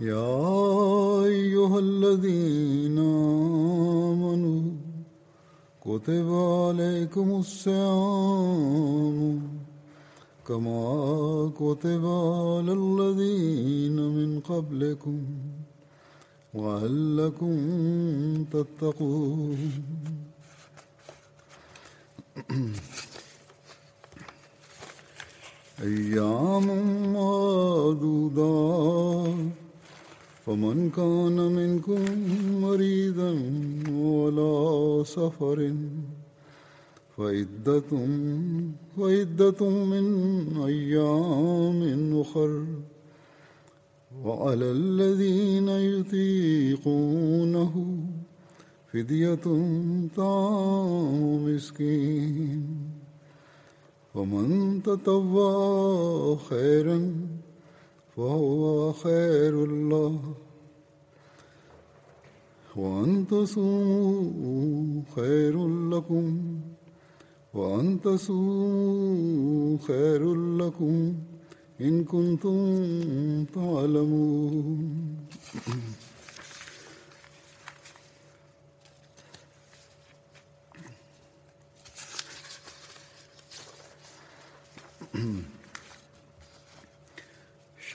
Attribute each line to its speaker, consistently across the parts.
Speaker 1: يا أيها الذين آمنوا كتب عليكم الصيام كما كتب على الذين من قبلكم لعلكم تتقون. أيام معدودات فمن كان منكم مريضا ولا سفر فعدة فعدة من أيام أخر. وعلى الذين يطيقونه فدية طعام مسكين. ومن تطوع خيرا فهو خير الله. وأن تصوموا خير لكم. وأن تصوموا خير لكم إن كنتم تعلمون.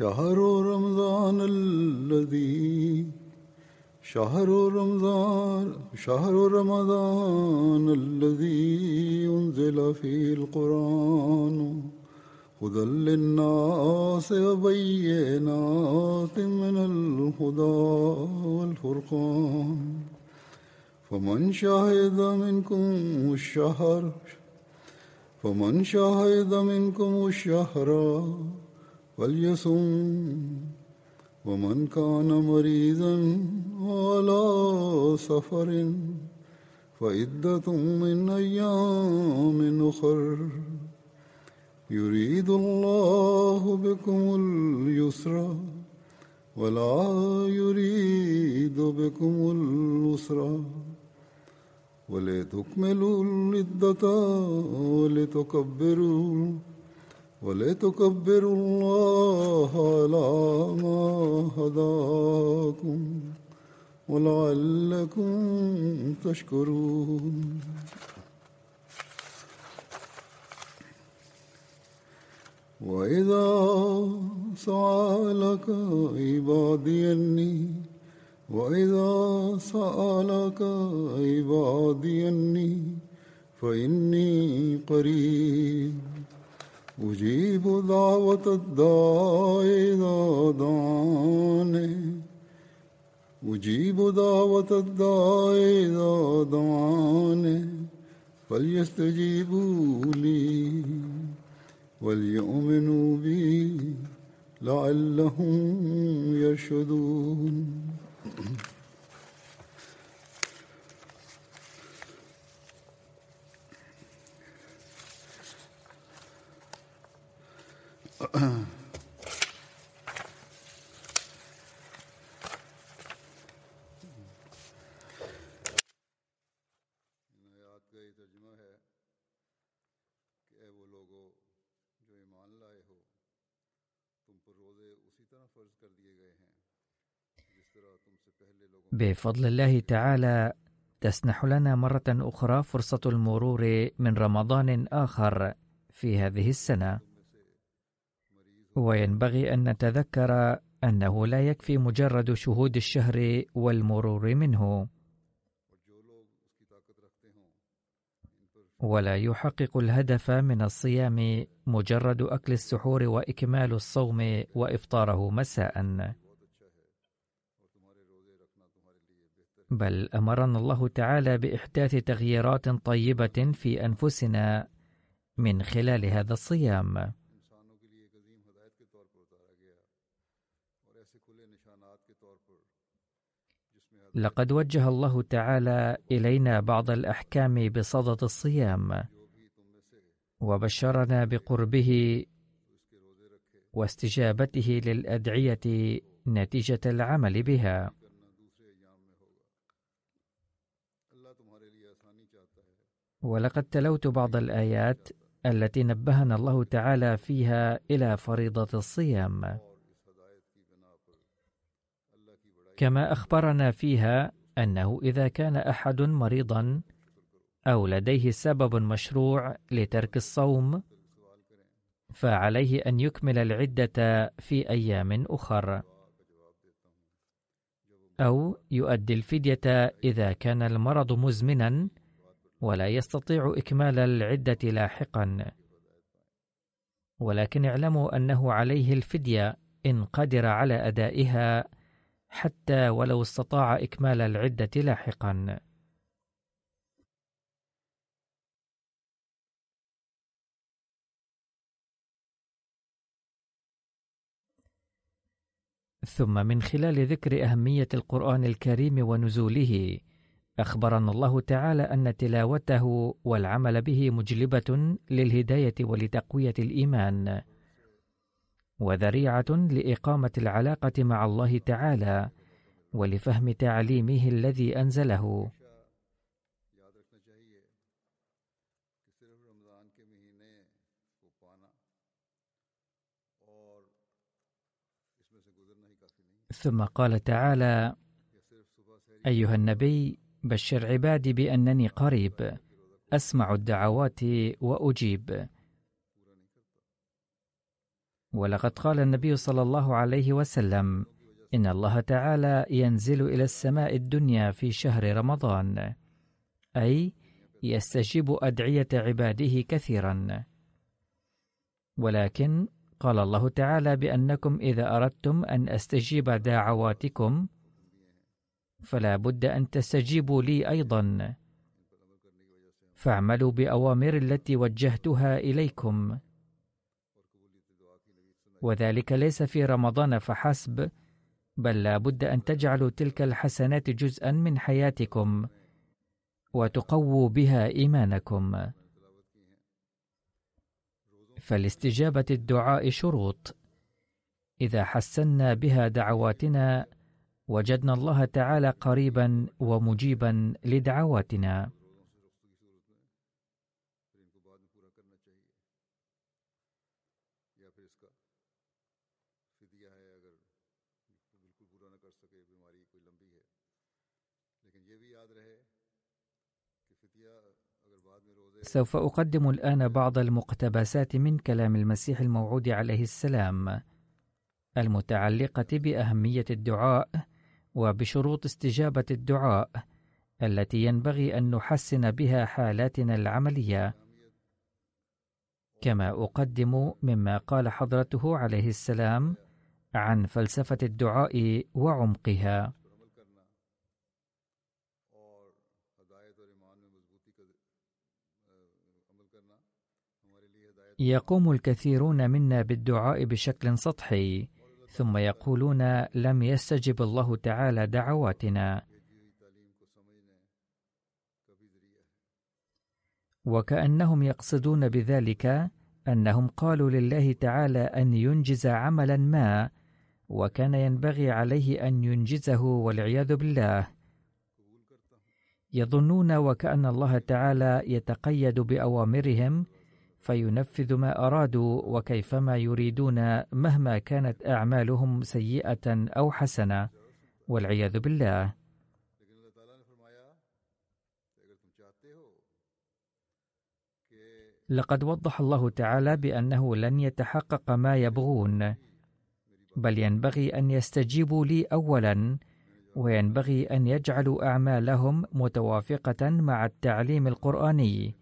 Speaker 1: شهر رمضان الذي شهر رمضان شهر رمضان الذي أنزل فيه القرآن هدى للناس وبينات من الهدى والفرقان فمن شهد منكم الشهر فمن شهد منكم الشهر فليصم ومن كان مريضا على سفر فعدة من أيام أخر. يريد الله بكم اليسر ولا يريد بكم العسر. ولتكملوا العدة ولتكبروا ولتكبروا الله على ما هداكم ولعلكم تشكرون. وإذا سألك عبادي أني وإذا سألك عبادي أني فإني قريب. أجيب دعوة الداع إذا دعاني أجيب دعوة الداع إذا دعاني فليستجيبوا لي وليؤمنوا بي لعلهم يرشدون.
Speaker 2: بفضل الله تعالى تسنح لنا مرة أخرى فرصة المرور من رمضان آخر في هذه السنة. وينبغي أن نتذكر أنه لا يكفي مجرد شهود الشهر والمرور منه. ولا يحقق الهدف من الصيام مجرد أكل السحور وإكمال الصوم وإفطاره مساء. بل أمرنا الله تعالى بإحداث تغييرات طيبة في أنفسنا من خلال هذا الصيام. لقد وجه الله تعالى إلينا بعض الأحكام بصدد الصيام وبشرنا بقربه واستجابته للأدعية نتيجة العمل بها. ولقد تلوت بعض الآيات التي نبهنا الله تعالى فيها إلى فريضة الصيام. كما أخبرنا فيها أنه إذا كان أحد مريضا أو لديه سبب مشروع لترك الصوم فعليه أن يكمل العدة في أيام أخر. أو يؤدي الفدية إذا كان المرض مزمنا ولا يستطيع إكمال العدة لاحقا. ولكن اعلموا أنه عليه الفدية إن قدر على أدائها حتى ولو استطاع إكمال العدة لاحقا. ثم من خلال ذكر أهمية القرآن الكريم ونزوله أخبرنا الله تعالى أن تلاوته والعمل به مجلبة للهداية ولتقوية الإيمان. وذريعة لإقامة العلاقة مع الله تعالى ولفهم تعليمه الذي أنزله. ثم قال تعالى أيها النبي بشر عبادي بأنني قريب أسمع الدعوات وأجيب. ولقد قال النبي صلى الله عليه وسلم إن الله تعالى ينزل إلى السماء الدنيا في شهر رمضان أي يستجيب أدعية عباده كثيرا. ولكن قال الله تعالى بأنكم إذا أردتم أن أستجيب دعواتكم فلا بد أن تستجيبوا لي أيضا. فاعملوا بأوامر التي وجهتها إليكم. وذلك ليس في رمضان فحسب بل لا بد أن تجعلوا تلك الحسنات جزءا من حياتكم وتقووا بها إيمانكم. فلاستجابة الدعاء شروط. إذا حسنا بها دعواتنا وجدنا الله تعالى قريبا ومجيبا لدعواتنا. سوف أقدم الآن بعض المقتبسات من كلام المسيح الموعود عليه السلام المتعلقة بأهمية الدعاء وبشروط استجابة الدعاء التي ينبغي أن نحسن بها حالاتنا العملية. كما أقدم مما قال حضرته عليه السلام عن فلسفة الدعاء وعمقها. يقوم الكثيرون منا بالدعاء بشكل سطحي ثم يقولون لم يستجب الله تعالى دعواتنا. وكأنهم يقصدون بذلك أنهم قالوا لله تعالى أن ينجز عملا ما وكان ينبغي عليه أن ينجزه والعياذ بالله. يظنون وكأن الله تعالى يتقيد بأوامرهم فينفذ ما أرادوا وكيفما يريدون مهما كانت أعمالهم سيئة أو حسنة والعياذ بالله. لقد وضح الله تعالى بأنه لن يتحقق ما يبغون بل ينبغي أن يستجيبوا لي أولا وينبغي أن يجعلوا أعمالهم متوافقة مع التعليم القرآني.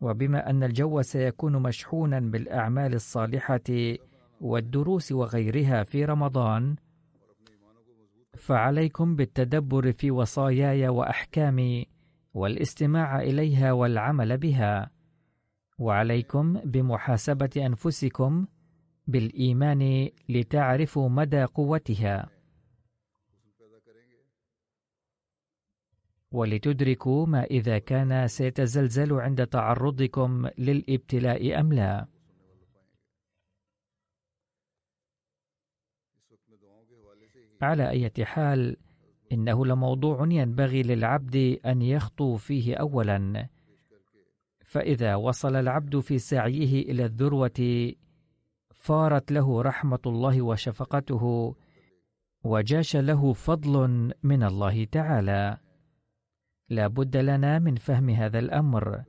Speaker 2: وبما أن الجو سيكون مشحونا بالأعمال الصالحة والدروس وغيرها في رمضان فعليكم بالتدبر في وصاياي وأحكامي والاستماع إليها والعمل بها. وعليكم بمحاسبة أنفسكم بالإيمان لتعرفوا مدى قوتها. ولتدركوا ما إذا كان سيتزلزل عند تعرضكم للإبتلاء أم لا. على أي حال إنه لموضوع ينبغي للعبد أن يخطو فيه أولا. فإذا وصل العبد في سعيه إلى الذروة فارت له رحمة الله وشفقته وجاش له فضل من الله تعالى. لا بد لنا من فهم هذا الأمر.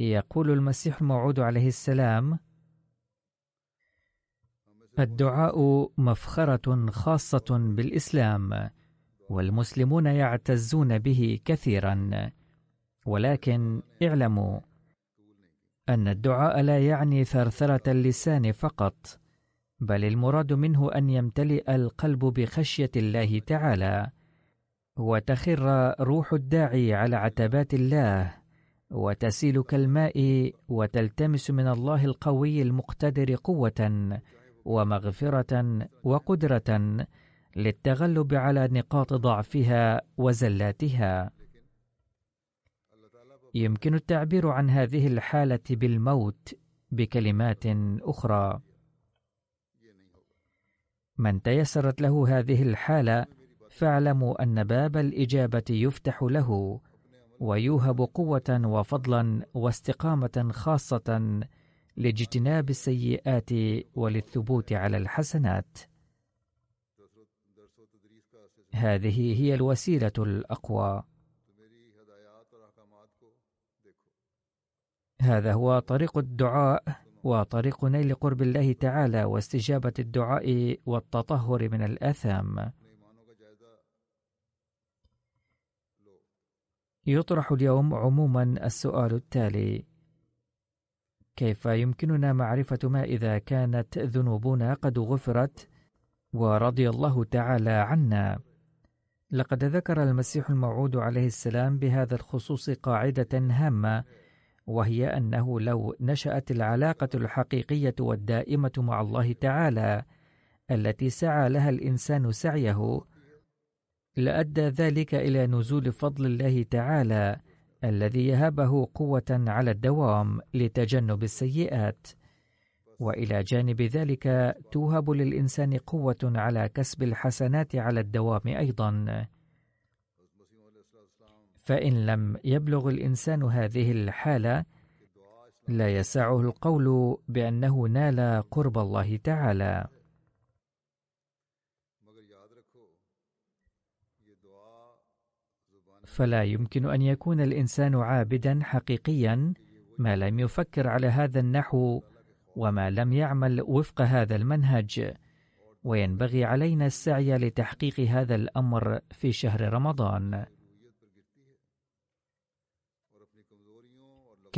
Speaker 2: يقول المسيح الموعود عليه السلام الدعاء مفخرة خاصة بالإسلام والمسلمون يعتزون به كثيرا ولكن اعلموا أن الدعاء لا يعني ثرثرة اللسان فقط. بل المراد منه أن يمتلئ القلب بخشية الله تعالى وتخر روح الداعي على عتبات الله وتسيل كالماء وتلتمس من الله القوي المقتدر قوة ومغفرة وقدرة للتغلب على نقاط ضعفها وزلاتها. يمكن التعبير عن هذه الحالة بالموت بكلمات أخرى. من تيسرت له هذه الحالة فاعلموا أن باب الإجابة يفتح له ويوهب قوة وفضلا واستقامة خاصة لاجتناب السيئات وللثبوت على الحسنات. هذه هي الوسيلة الأقوى. هذا هو طريق الدعاء وطريق نيل قرب الله تعالى واستجابة الدعاء والتطهر من الآثام. يطرح اليوم عموما السؤال التالي: كيف يمكننا معرفة ما إذا كانت ذنوبنا قد غفرت ورضي الله تعالى عنا؟ لقد ذكر المسيح الموعود عليه السلام بهذا الخصوص قاعدة هامة وهي أنه لو نشأت العلاقة الحقيقية والدائمة مع الله تعالى التي سعى لها الإنسان سعيه لأدى ذلك إلى نزول فضل الله تعالى الذي يهبه قوة على الدوام لتجنب السيئات. وإلى جانب ذلك توهب للإنسان قوة على كسب الحسنات على الدوام أيضا. فإن لم يبلغ الإنسان هذه الحالة لا يسعه القول بأنه نال قرب الله تعالى. فلا يمكن أن يكون الإنسان عابدا حقيقيا ما لم يفكر على هذا النحو وما لم يعمل وفق هذا المنهج. وينبغي علينا السعي لتحقيق هذا الأمر في شهر رمضان.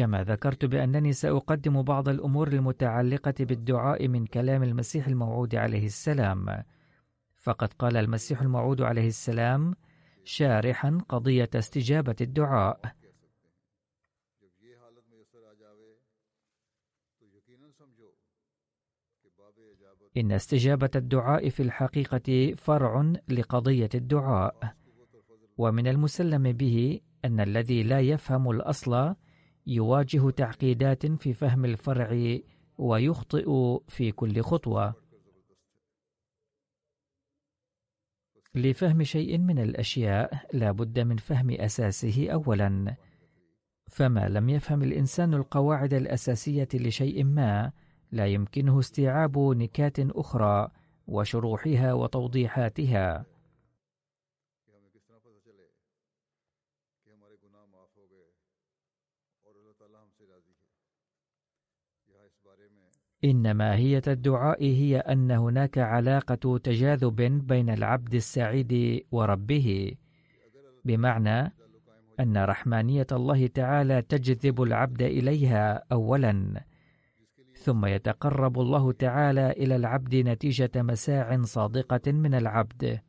Speaker 2: كما ذكرت بأنني سأقدم بعض الأمور المتعلقة بالدعاء من كلام المسيح الموعود عليه السلام. فقد قال المسيح الموعود عليه السلام شارحا قضية استجابة الدعاء. إن استجابة الدعاء في الحقيقة فرع لقضية الدعاء. ومن المسلم به أن الذي لا يفهم الأصل يواجه تعقيدات في فهم الفرع ويخطئ في كل خطوة. لفهم شيء من الأشياء لا بد من فهم أساسه اولا. فما لم يفهم الإنسان القواعد الأساسية لشيء ما لا يمكنه استيعاب نكات أخرى وشروحها وتوضيحاتها. إن ماهية الدعاء هي أن هناك علاقة تجاذب بين العبد السعيد وربه. بمعنى أن رحمانية الله تعالى تجذب العبد إليها أولاً ثم يتقرب الله تعالى إلى العبد نتيجة مساع صادقة من العبد.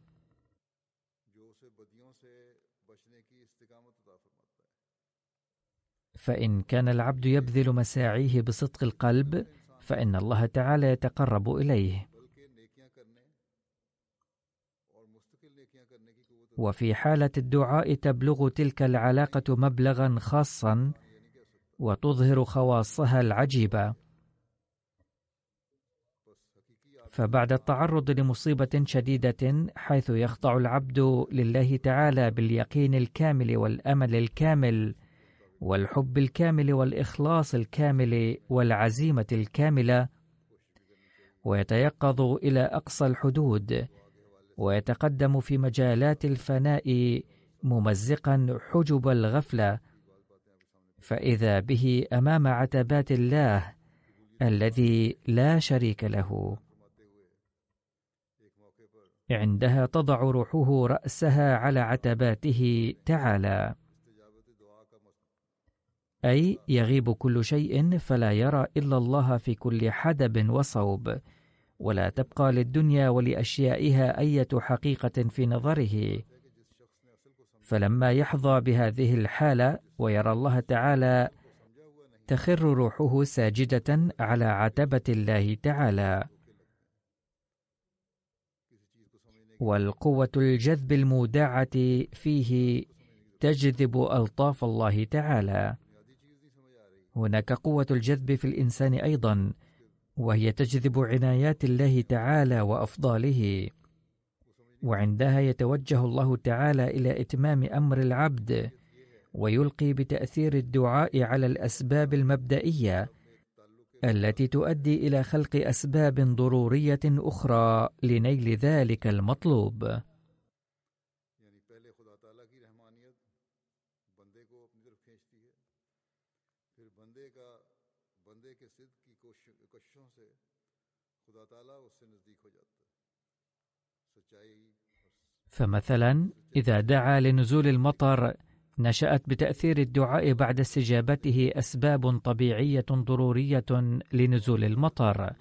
Speaker 2: فإن كان العبد يبذل مساعيه بصدق القلب فإن الله تعالى يتقرب إليه. وفي حالة الدعاء تبلغ تلك العلاقة مبلغا خاصا وتظهر خواصها العجيبة. فبعد التعرض لمصيبة شديدة حيث يخضع العبد لله تعالى باليقين الكامل والأمل الكامل والحب الكامل والإخلاص الكامل والعزيمة الكاملة ويتيقظ إلى أقصى الحدود ويتقدم في مجالات الفناء ممزقا حجب الغفلة. فإذا به أمام عتبات الله الذي لا شريك له. عندها تضع روحه رأسها على عتباته تعالى. أي يغيب كل شيء فلا يرى إلا الله في كل حدب وصوب. ولا تبقى للدنيا ولأشيائها أية حقيقة في نظره. فلما يحظى بهذه الحالة ويرى الله تعالى تخر روحه ساجدة على عتبة الله تعالى. والقوة الجذب المودعة فيه تجذب ألطاف الله تعالى. هناك قوة الجذب في الإنسان أيضا وهي تجذب عنايات الله تعالى وأفضاله وعندها يتوجه الله تعالى إلى إتمام أمر العبد ويلقي بتأثير الدعاء على الأسباب المبدئية التي تؤدي إلى خلق أسباب ضرورية أخرى لنيل ذلك المطلوب. فمثلا إذا دعا لنزول المطر نشأت بتأثير الدعاء بعد استجابته أسباب طبيعية ضرورية لنزول المطر.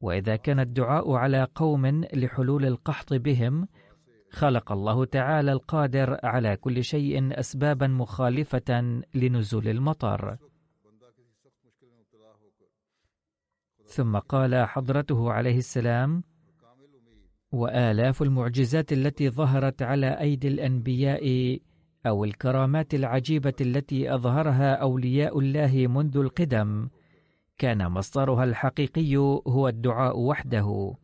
Speaker 2: وإذا كان الدعاء على قوم لحلول القحط بهم خلق الله تعالى القادر على كل شيء أسبابا مخالفة لنزول المطر. ثم قال حضرته عليه السلام وآلاف المعجزات التي ظهرت على أيدي الأنبياء أو الكرامات العجيبة التي أظهرها أولياء الله منذ القدم. كان مصدرها الحقيقي هو الدعاء وحده.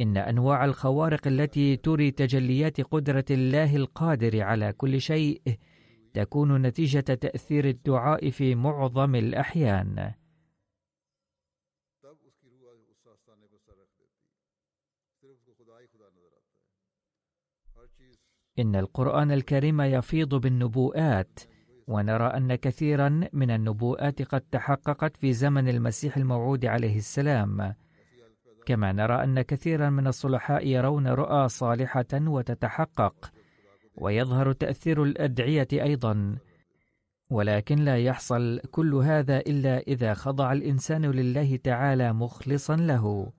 Speaker 2: إن أنواع الخوارق التي تري تجليات قدرة الله القادر على كل شيء تكون نتيجة تأثير الدعاء في معظم الأحيان. إن القرآن الكريم يفيض بالنبوءات ونرى أن كثيرا من النبوءات قد تحققت في زمن المسيح الموعود عليه السلام. كما نرى أن كثيرا من الصلحاء يرون رؤى صالحة وتتحقق ويظهر تأثير الأدعية أيضا. ولكن لا يحصل كل هذا إلا إذا خضع الإنسان لله تعالى مخلصا له.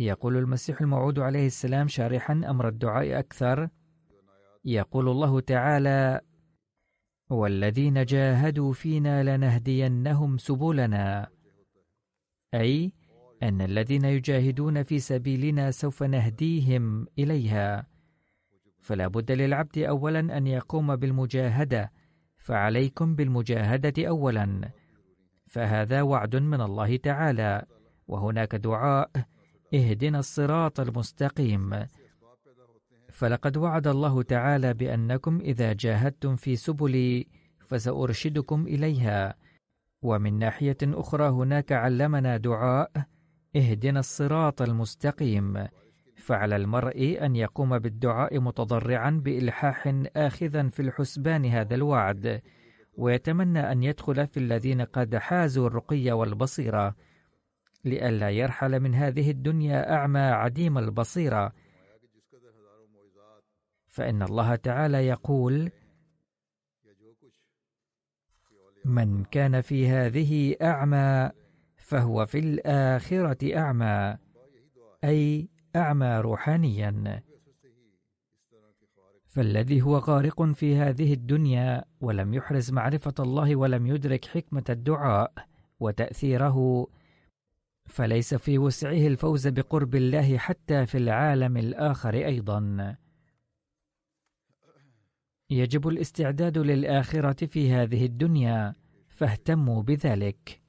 Speaker 2: يقول المسيح الموعود عليه السلام شارحا أمر الدعاء أكثر. يقول الله تعالى والذين جاهدوا فينا لنهدينهم سبلنا. أي أن الذين يجاهدون في سبيلنا سوف نهديهم إليها. فلا بد للعبد أولا أن يقوم بالمجاهدة فعليكم بالمجاهدة أولا. فهذا وعد من الله تعالى. وهناك دعاء اهدنا الصراط المستقيم. فلقد وعد الله تعالى بأنكم إذا جاهدتم في سبلي فسأرشدكم إليها. ومن ناحية أخرى هناك علمنا دعاء اهدنا الصراط المستقيم. فعلى المرء أن يقوم بالدعاء متضرعا بإلحاح اخذا في الحسبان هذا الوعد. ويتمنى أن يدخل في الذين قد حازوا الرقي والبصيرة. لئلا يرحل من هذه الدنيا أعمى عديم البصيرة. فإن الله تعالى يقول من كان في هذه أعمى فهو في الآخرة أعمى أي أعمى روحانيا. فالذي هو غارق في هذه الدنيا ولم يحرز معرفة الله ولم يدرك حكمة الدعاء وتأثيره فليس في وسعه الفوز بقرب الله حتى في العالم الآخر أيضا. يجب الاستعداد للآخرة في هذه الدنيا فاهتموا بذلك.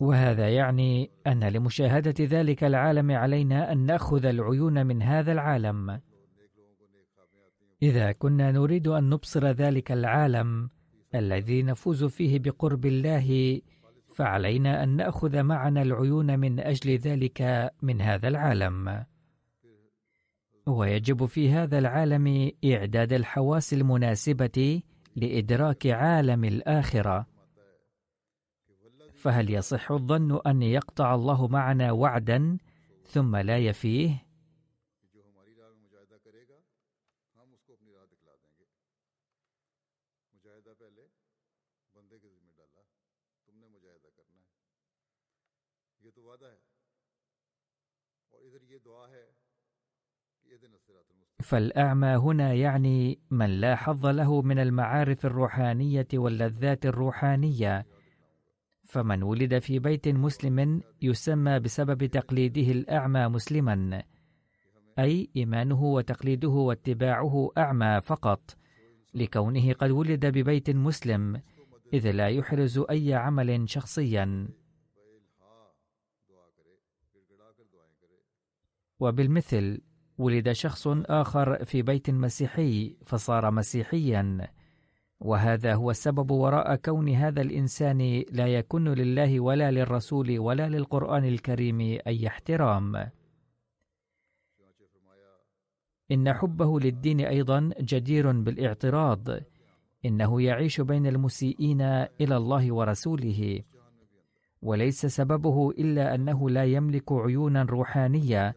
Speaker 2: وهذا يعني أن لمشاهدة ذلك العالم علينا أن نأخذ العيون من هذا العالم. إذا كنا نريد أن نبصر ذلك العالم الذي نفوز فيه بقرب الله فعلينا أن نأخذ معنا العيون من أجل ذلك من هذا العالم. ويجب في هذا العالم إعداد الحواس المناسبة لإدراك عالم الآخرة. فهل يصح الظن أن يقطع الله معنا وعدا ثم لا يفيه؟ فالأعمى هنا يعني من لا حظ له من المعارف الروحانية واللذات الروحانية. فمن ولد في بيت مسلم يسمى بسبب تقليده الأعمى مسلما أي إيمانه وتقليده واتباعه أعمى فقط لكونه قد ولد ببيت مسلم إذ لا يحرز أي عمل شخصيا. وبالمثل ولد شخص آخر في بيت مسيحي فصار مسيحيا. وهذا هو السبب وراء كون هذا الإنسان لا يكن لله ولا للرسول ولا للقرآن الكريم أي احترام. إن حبه للدين أيضا جدير بالاعتراض. إنه يعيش بين المسيئين إلى الله ورسوله. وليس سببه إلا أنه لا يملك عيونا روحانية.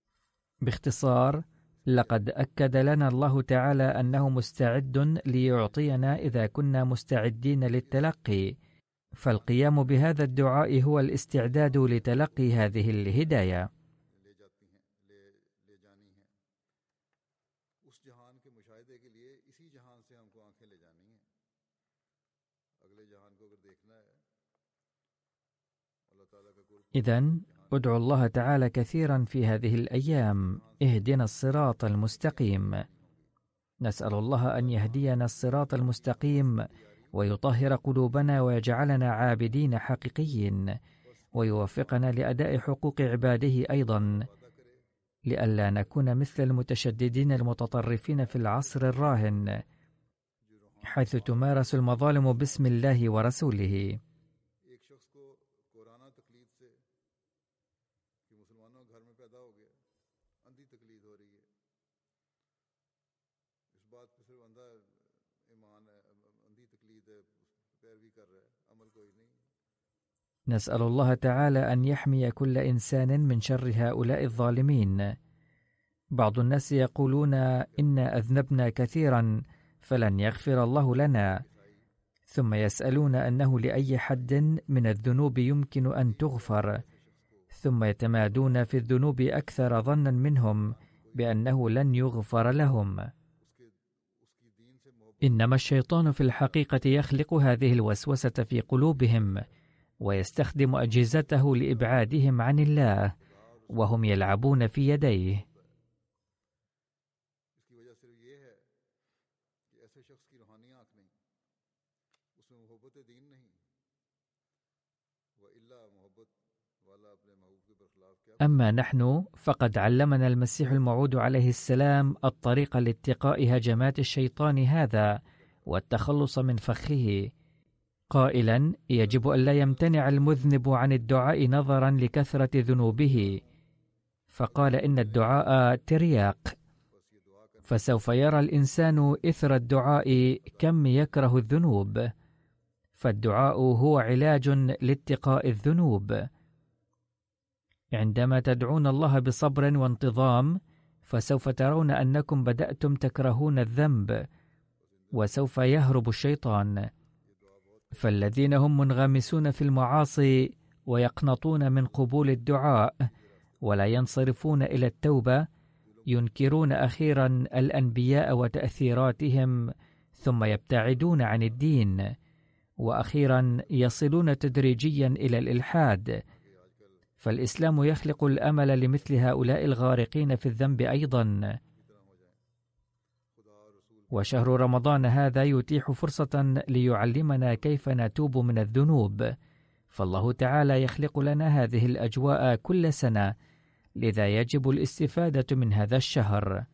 Speaker 2: باختصار لقد أكد لنا الله تعالى أنه مستعد ليعطينا إذا كنا مستعدين للتلقي فالقيام بهذا الدعاء هو الاستعداد لتلقي هذه الهداية. اذا ادعوا الله تعالى كثيرا في هذه الأيام. اهدنا الصراط المستقيم. نسأل الله أن يهدينا الصراط المستقيم ويطهر قلوبنا ويجعلنا عابدين حقيقيين ويوفقنا لأداء حقوق عباده أيضا. لئلا نكون مثل المتشددين المتطرفين في العصر الراهن حيث تمارس المظالم باسم الله ورسوله. نسأل الله تعالى أن يحمي كل إنسان من شر هؤلاء الظالمين. بعض الناس يقولون إنا أذنبنا كثيرا فلن يغفر الله لنا، ثم يسألون أنه لأي حد من الذنوب يمكن أن تغفر، ثم يتمادون في الذنوب أكثر ظنا منهم بأنه لن يغفر لهم. إنما الشيطان في الحقيقة يخلق هذه الوسوسة في قلوبهم ويستخدم أجهزته لإبعادهم عن الله وهم يلعبون في يديه. أما نحن فقد علمنا المسيح الموعود عليه السلام الطريق لاتقاء هجمات الشيطان هذا والتخلص من فخه. قائلا يجب ألا يمتنع المذنب عن الدعاء نظرا لكثرة ذنوبه. فقال إن الدعاء ترياق. فسوف يرى الإنسان إثر الدعاء كم يكره الذنوب. فالدعاء هو علاج لاتقاء الذنوب. عندما تدعون الله بصبر وانتظام فسوف ترون أنكم بدأتم تكرهون الذنب وسوف يهرب الشيطان. فالذين هم منغمسون في المعاصي ويقنطون من قبول الدعاء ولا ينصرفون إلى التوبة ينكرون أخيرا الأنبياء وتأثيراتهم ثم يبتعدون عن الدين وأخيرا يصلون تدريجيا إلى الإلحاد. فالإسلام يخلق الأمل لمثل هؤلاء الغارقين في الذنب أيضا. وشهر رمضان هذا يتيح فرصة ليعلمنا كيف نتوب من الذنوب. فالله تعالى يخلق لنا هذه الأجواء كل سنة لذا يجب الاستفادة من هذا الشهر.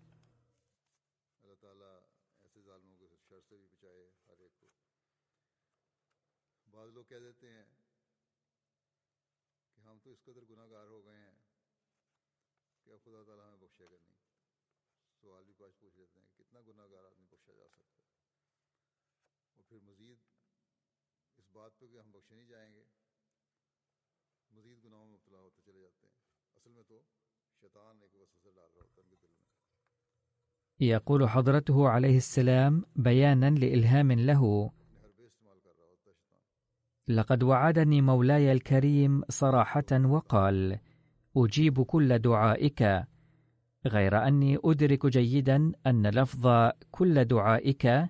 Speaker 2: يقول حضرته عليه السلام بيانا لإلهام له لقد وعدني مولاي الكريم صراحة وقال أجيب كل دعائك غير أني أدرك جيدا أن لفظ كل دعائك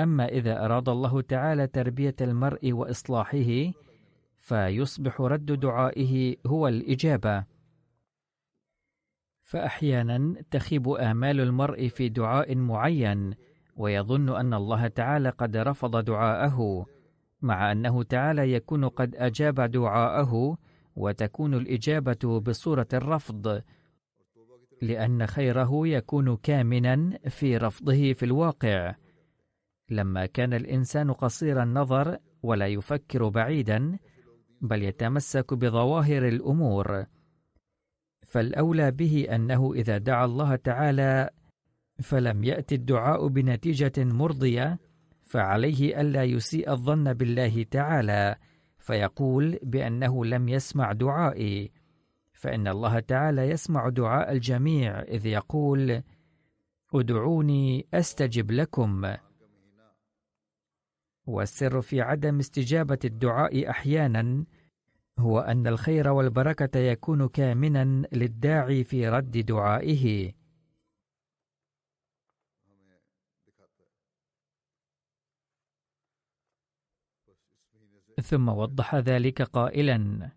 Speaker 2: أما إذا أراد الله تعالى تربية المرء وإصلاحه فيصبح رد دعائه هو الإجابة. فأحيانا تخيب آمال المرء في دعاء معين ويظن أن الله تعالى قد رفض دعاءه مع أنه تعالى يكون قد أجاب دعاءه وتكون الإجابة بصورة الرفض لأن خيره يكون كامنا في رفضه في الواقع. لما كان الإنسان قصير النظر ولا يفكر بعيدا بل يتمسك بظواهر الأمور. فالأولى به أنه إذا دعا الله تعالى فلم يأتي الدعاء بنتيجة مرضية فعليه ألا يسيء الظن بالله تعالى فيقول بأنه لم يسمع دعائي. فإن الله تعالى يسمع دعاء الجميع إذ يقول ادعوني أستجب لكم. والسر في عدم استجابة الدعاء أحيانا هو أن الخير والبركة يكون كامنا للداعي في رد دعائه. ثم وضح ذلك قائلا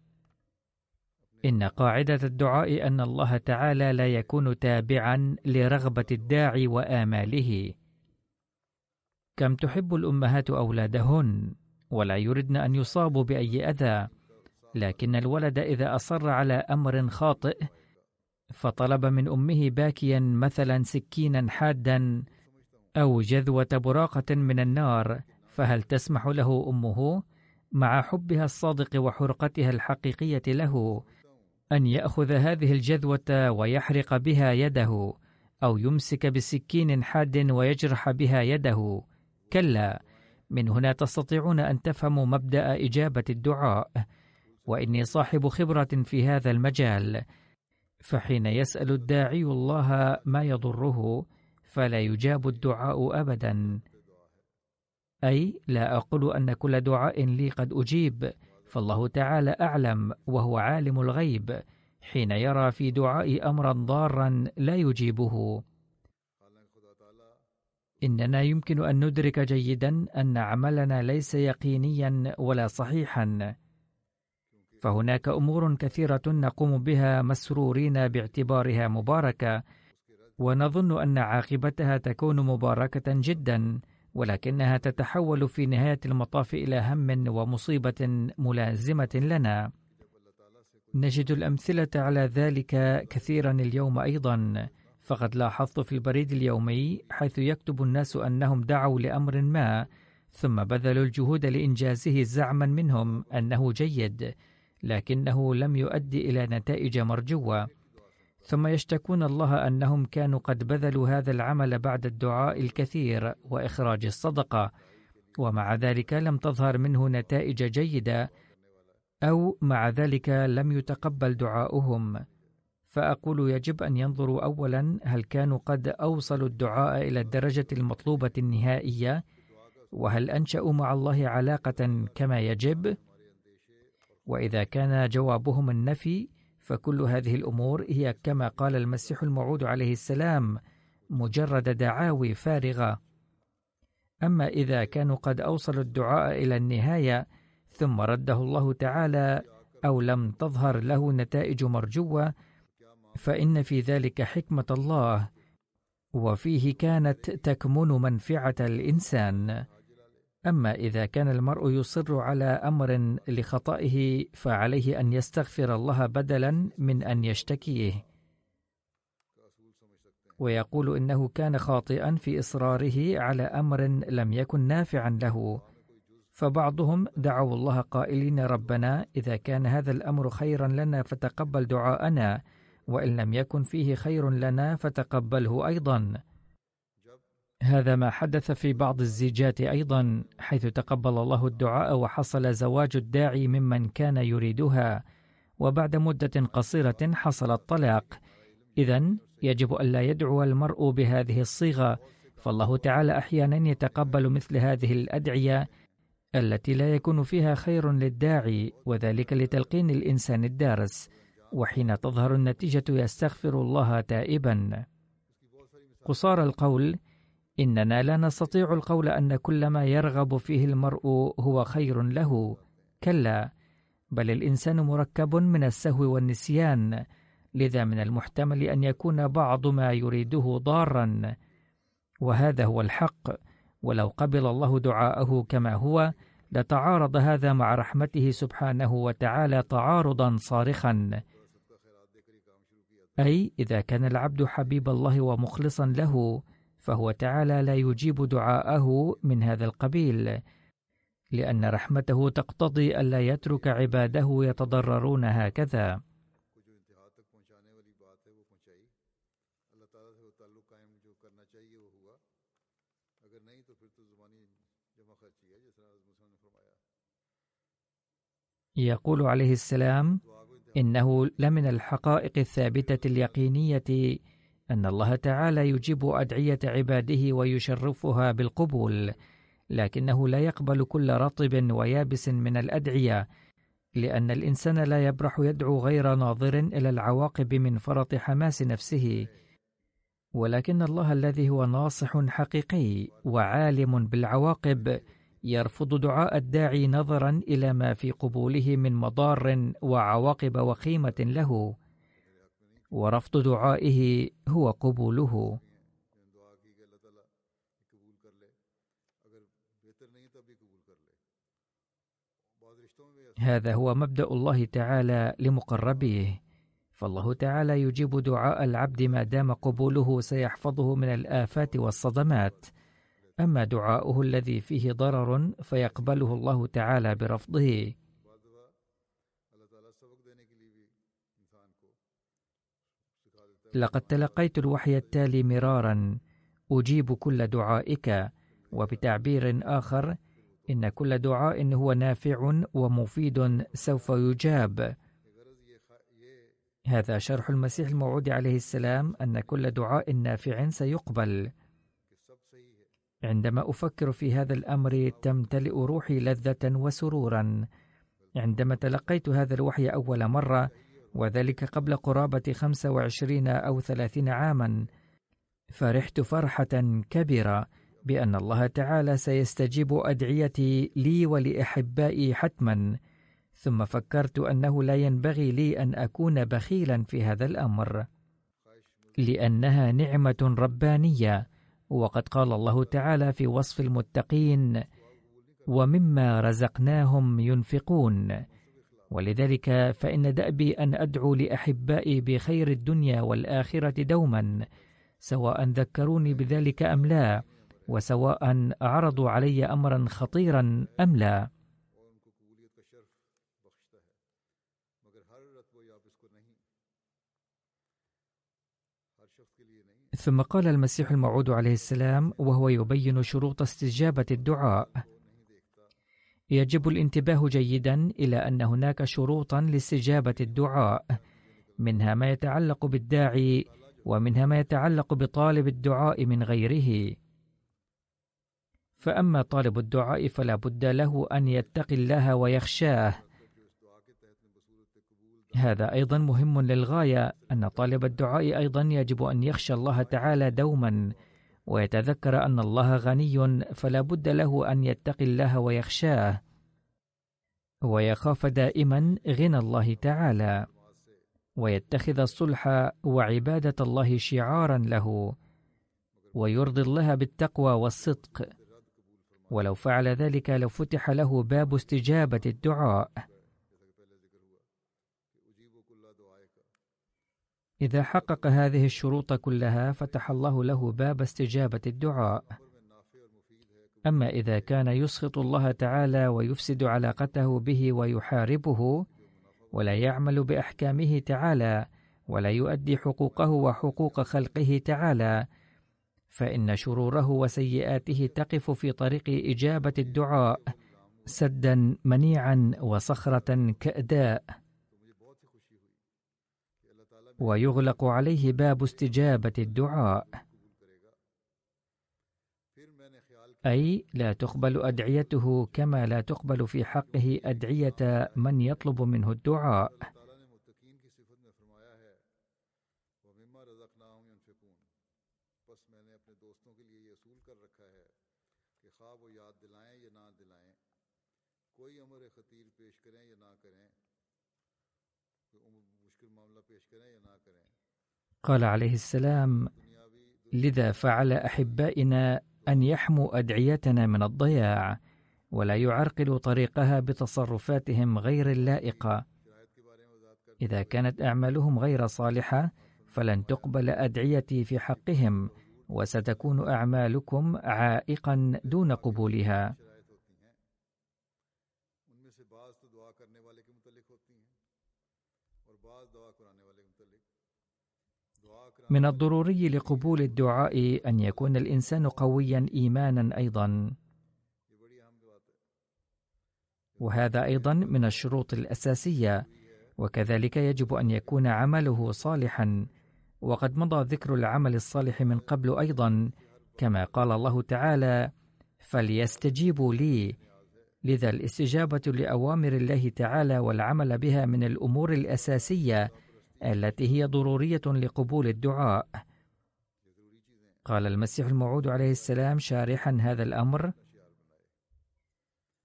Speaker 2: إن قاعدة الدعاء أن الله تعالى لا يكون تابعا لرغبة الداعي وآماله. كم تحب الأمهات أولادهن ولا يردن أن يصابوا بأي أذى لكن الولد إذا أصر على أمر خاطئ فطلب من أمه باكيا مثلا سكينا حادا أو جذوة براقة من النار. فهل تسمح له أمه مع حبها الصادق وحرقتها الحقيقية له أن يأخذ هذه الجذوة ويحرق بها يده أو يمسك بسكين حاد ويجرح بها يده؟ كلا من هنا تستطيعون أن تفهموا مبدأ إجابة الدعاء وإني صاحب خبرة في هذا المجال فحين يسأل الداعي الله ما يضره فلا يجاب الدعاء أبدا. أي لا أقول أن كل دعاء لي قد أجيب فالله تعالى أعلم وهو عالم الغيب حين يرى في دعائي أمرا ضارا لا يجيبه. إننا يمكن أن ندرك جيدا أن عملنا ليس يقينيا ولا صحيحا. فهناك أمور كثيرة نقوم بها مسرورين باعتبارها مباركة ونظن أن عاقبتها تكون مباركة جدا ولكنها تتحول في نهاية المطاف إلى هم ومصيبة ملازمة لنا. نجد الأمثلة على ذلك كثيرا اليوم أيضا. فقد لاحظت في البريد اليومي حيث يكتب الناس أنهم دعوا لأمر ما ثم بذلوا الجهود لإنجازه زعما منهم أنه جيد لكنه لم يؤدي إلى نتائج مرجوة. ثم يشتكون الله أنهم كانوا قد بذلوا هذا العمل بعد الدعاء الكثير وإخراج الصدقة ومع ذلك لم تظهر منه نتائج جيدة أو مع ذلك لم يتقبل دعاؤهم. فأقول يجب أن ينظروا أولا هل كانوا قد أوصلوا الدعاء إلى الدرجة المطلوبة النهائية وهل أنشأوا مع الله علاقة كما يجب؟ وإذا كان جوابهم النفي فكل هذه الأمور هي كما قال المسيح الموعود عليه السلام مجرد دعاوي فارغة. أما إذا كانوا قد أوصلوا الدعاء إلى النهاية ثم رده الله تعالى أو لم تظهر له نتائج مرجوة فإن في ذلك حكمة الله وفيه كانت تكمن منفعة الإنسان. أما إذا كان المرء يصر على أمر لخطئه فعليه أن يستغفر الله بدلا من أن يشتكيه. ويقول إنه كان خاطئا في إصراره على أمر لم يكن نافعا له. فبعضهم دعوا الله قائلين ربنا إذا كان هذا الأمر خيرا لنا فتقبل دعاءنا. وإن لم يكن فيه خير لنا فتقبله أيضا. هذا ما حدث في بعض الزيجات أيضا حيث تقبل الله الدعاء وحصل زواج الداعي ممن كان يريدها وبعد مدة قصيرة حصل الطلاق. إذا يجب ألا يدعو المرء بهذه الصيغة. فالله تعالى أحيانا يتقبل مثل هذه الأدعية التي لا يكون فيها خير للداعي وذلك لتلقين الإنسان الدارس. وحين تظهر النتيجة يستغفر الله تائبا. قصار القول إننا لا نستطيع القول أن كل ما يرغب فيه المرء هو خير له. كلا بل الإنسان مركب من السهو والنسيان لذا من المحتمل أن يكون بعض ما يريده ضارا. وهذا هو الحق ولو قبل الله دعاءه كما هو لتعارض هذا مع رحمته سبحانه وتعالى تعارضا صارخا. أي إذا كان العبد حبيب الله ومخلصا له فهو تعالى لا يجيب دعاءه من هذا القبيل لأن رحمته تقتضي ألا يترك عباده يتضررون هكذا. يقول عليه السلام إنه لمن الحقائق الثابتة اليقينية أن الله تعالى يجيب أدعية عباده ويشرفها بالقبول، لكنه لا يقبل كل رطب ويابس من الأدعية، لأن الإنسان لا يبرح يدعو غير ناظر إلى العواقب من فرط حماس نفسه، ولكن الله الذي هو ناصح حقيقي وعالم بالعواقب يرفض دعاء الداعي نظرا إلى ما في قبوله من مضار وعواقب وخيمة له. ورفض دعائه هو قبوله هذا هو مبدأ الله تعالى لمقربيه فالله تعالى يجيب دعاء العبد ما دام قبوله سيحفظه من الآفات والصدمات أما دعاؤه الذي فيه ضرر فيقبله الله تعالى برفضه. لقد تلقيت الوحي التالي مرارا. أجيب كل دعائك. وبتعبير آخر إن كل دعاء هو نافع ومفيد سوف يجاب. هذا شرح المسيح الموعود عليه السلام أن كل دعاء نافع سيقبل. عندما أفكر في هذا الأمر تمتلئ روحي لذة وسرورا. عندما تلقيت هذا الوحي أول مرة وذلك قبل قرابة 25 أو 30 عاما فرحت فرحة كبيرة بأن الله تعالى سيستجيب أدعيتي لي ولأحبائي حتما. ثم فكرت أنه لا ينبغي لي أن أكون بخيلا في هذا الأمر لأنها نعمة ربانية وقد قال الله تعالى في وصف المتقين ومما رزقناهم ينفقون. ولذلك فإن دأبي أن أدعو لأحبائي بخير الدنيا والآخرة دوما سواء ذكروني بذلك أم لا وسواء عرضوا علي أمرا خطيرا أم لا. ثم قال المسيح الموعود عليه السلام وهو يبين شروط استجابة الدعاء. يجب الانتباه جيدا إلى أن هناك شروطا لاستجابة الدعاء منها ما يتعلق بالداعي ومنها ما يتعلق بطالب الدعاء من غيره. فأما طالب الدعاء فلا بد له أن يتقي الله ويخشاه. هذا أيضا مهم للغاية أن طالب الدعاء أيضا يجب أن يخشى الله تعالى دوما ويتذكر أن الله غني فلا بد له أن يتقي الله ويخشاه ويخاف دائما غنى الله تعالى ويتخذ الصلح وعبادة الله شعارا له ويرضي الله بالتقوى والصدق. ولو فعل ذلك لفتح له باب استجابة الدعاء. إذا حقق هذه الشروط كلها فتح الله له باب استجابة الدعاء. أما إذا كان يسخط الله تعالى ويفسد علاقته به ويحاربه ولا يعمل بأحكامه تعالى ولا يؤدي حقوقه وحقوق خلقه تعالى فإن شروره وسيئاته تقف في طريق إجابة الدعاء سدا منيعا وصخرة كأداء. ويغلق عليه باب استجابة الدعاء. أي لا تقبل أدعيته كما لا تقبل في حقه أدعية من يطلب منه الدعاء. قال عليه السلام لذا فعل أحبائنا أن يحموا أدعيتنا من الضياع ولا يعرقلوا طريقها بتصرفاتهم غير اللائقة. إذا كانت أعمالهم غير صالحة فلن تقبل أدعيتي في حقهم وستكون أعمالكم عائقا دون قبولها. من الضروري لقبول الدعاء أن يكون الإنسان قويا إيمانا أيضا. وهذا أيضا من الشروط الأساسية وكذلك يجب أن يكون عمله صالحا. وقد مضى ذكر العمل الصالح من قبل أيضا كما قال الله تعالى فليستجيبوا لي. لذا الاستجابة لأوامر الله تعالى والعمل بها من الأمور الأساسية التي هي ضرورية لقبول الدعاء. قال المسيح الموعود عليه السلام شارحا هذا الأمر: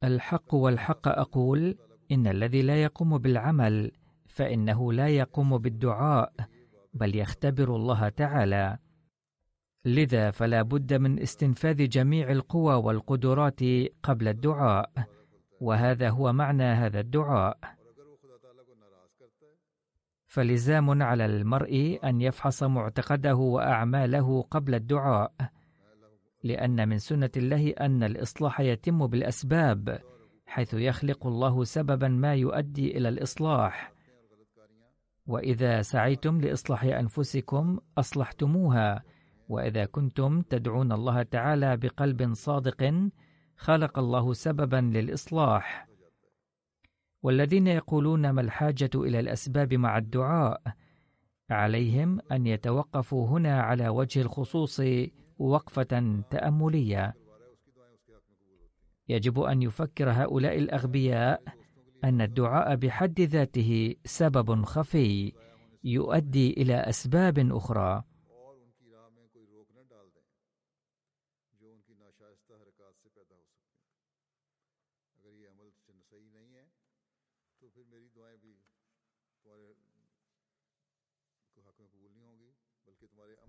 Speaker 2: الحق والحق أقول إن الذي لا يقوم بالعمل فإنه لا يقوم بالدعاء بل يختبر الله تعالى. لذا فلا بد من استنفاذ جميع القوى والقدرات قبل الدعاء وهذا هو معنى هذا الدعاء فلزام على المرء أن يفحص معتقده وأعماله قبل الدعاء لأن من سنة الله أن الإصلاح يتم بالأسباب حيث يخلق الله سببا ما يؤدي إلى الإصلاح. وإذا سعيتم لإصلاح أنفسكم أصلحتموها وإذا كنتم تدعون الله تعالى بقلب صادق خلق الله سببا للإصلاح. والذين يقولون ما الحاجة إلى الأسباب مع الدعاء عليهم أن يتوقفوا هنا على وجه الخصوص وقفة تأملية. يجب أن يفكر هؤلاء الأغبياء أن الدعاء بحد ذاته سبب خفي يؤدي إلى أسباب أخرى.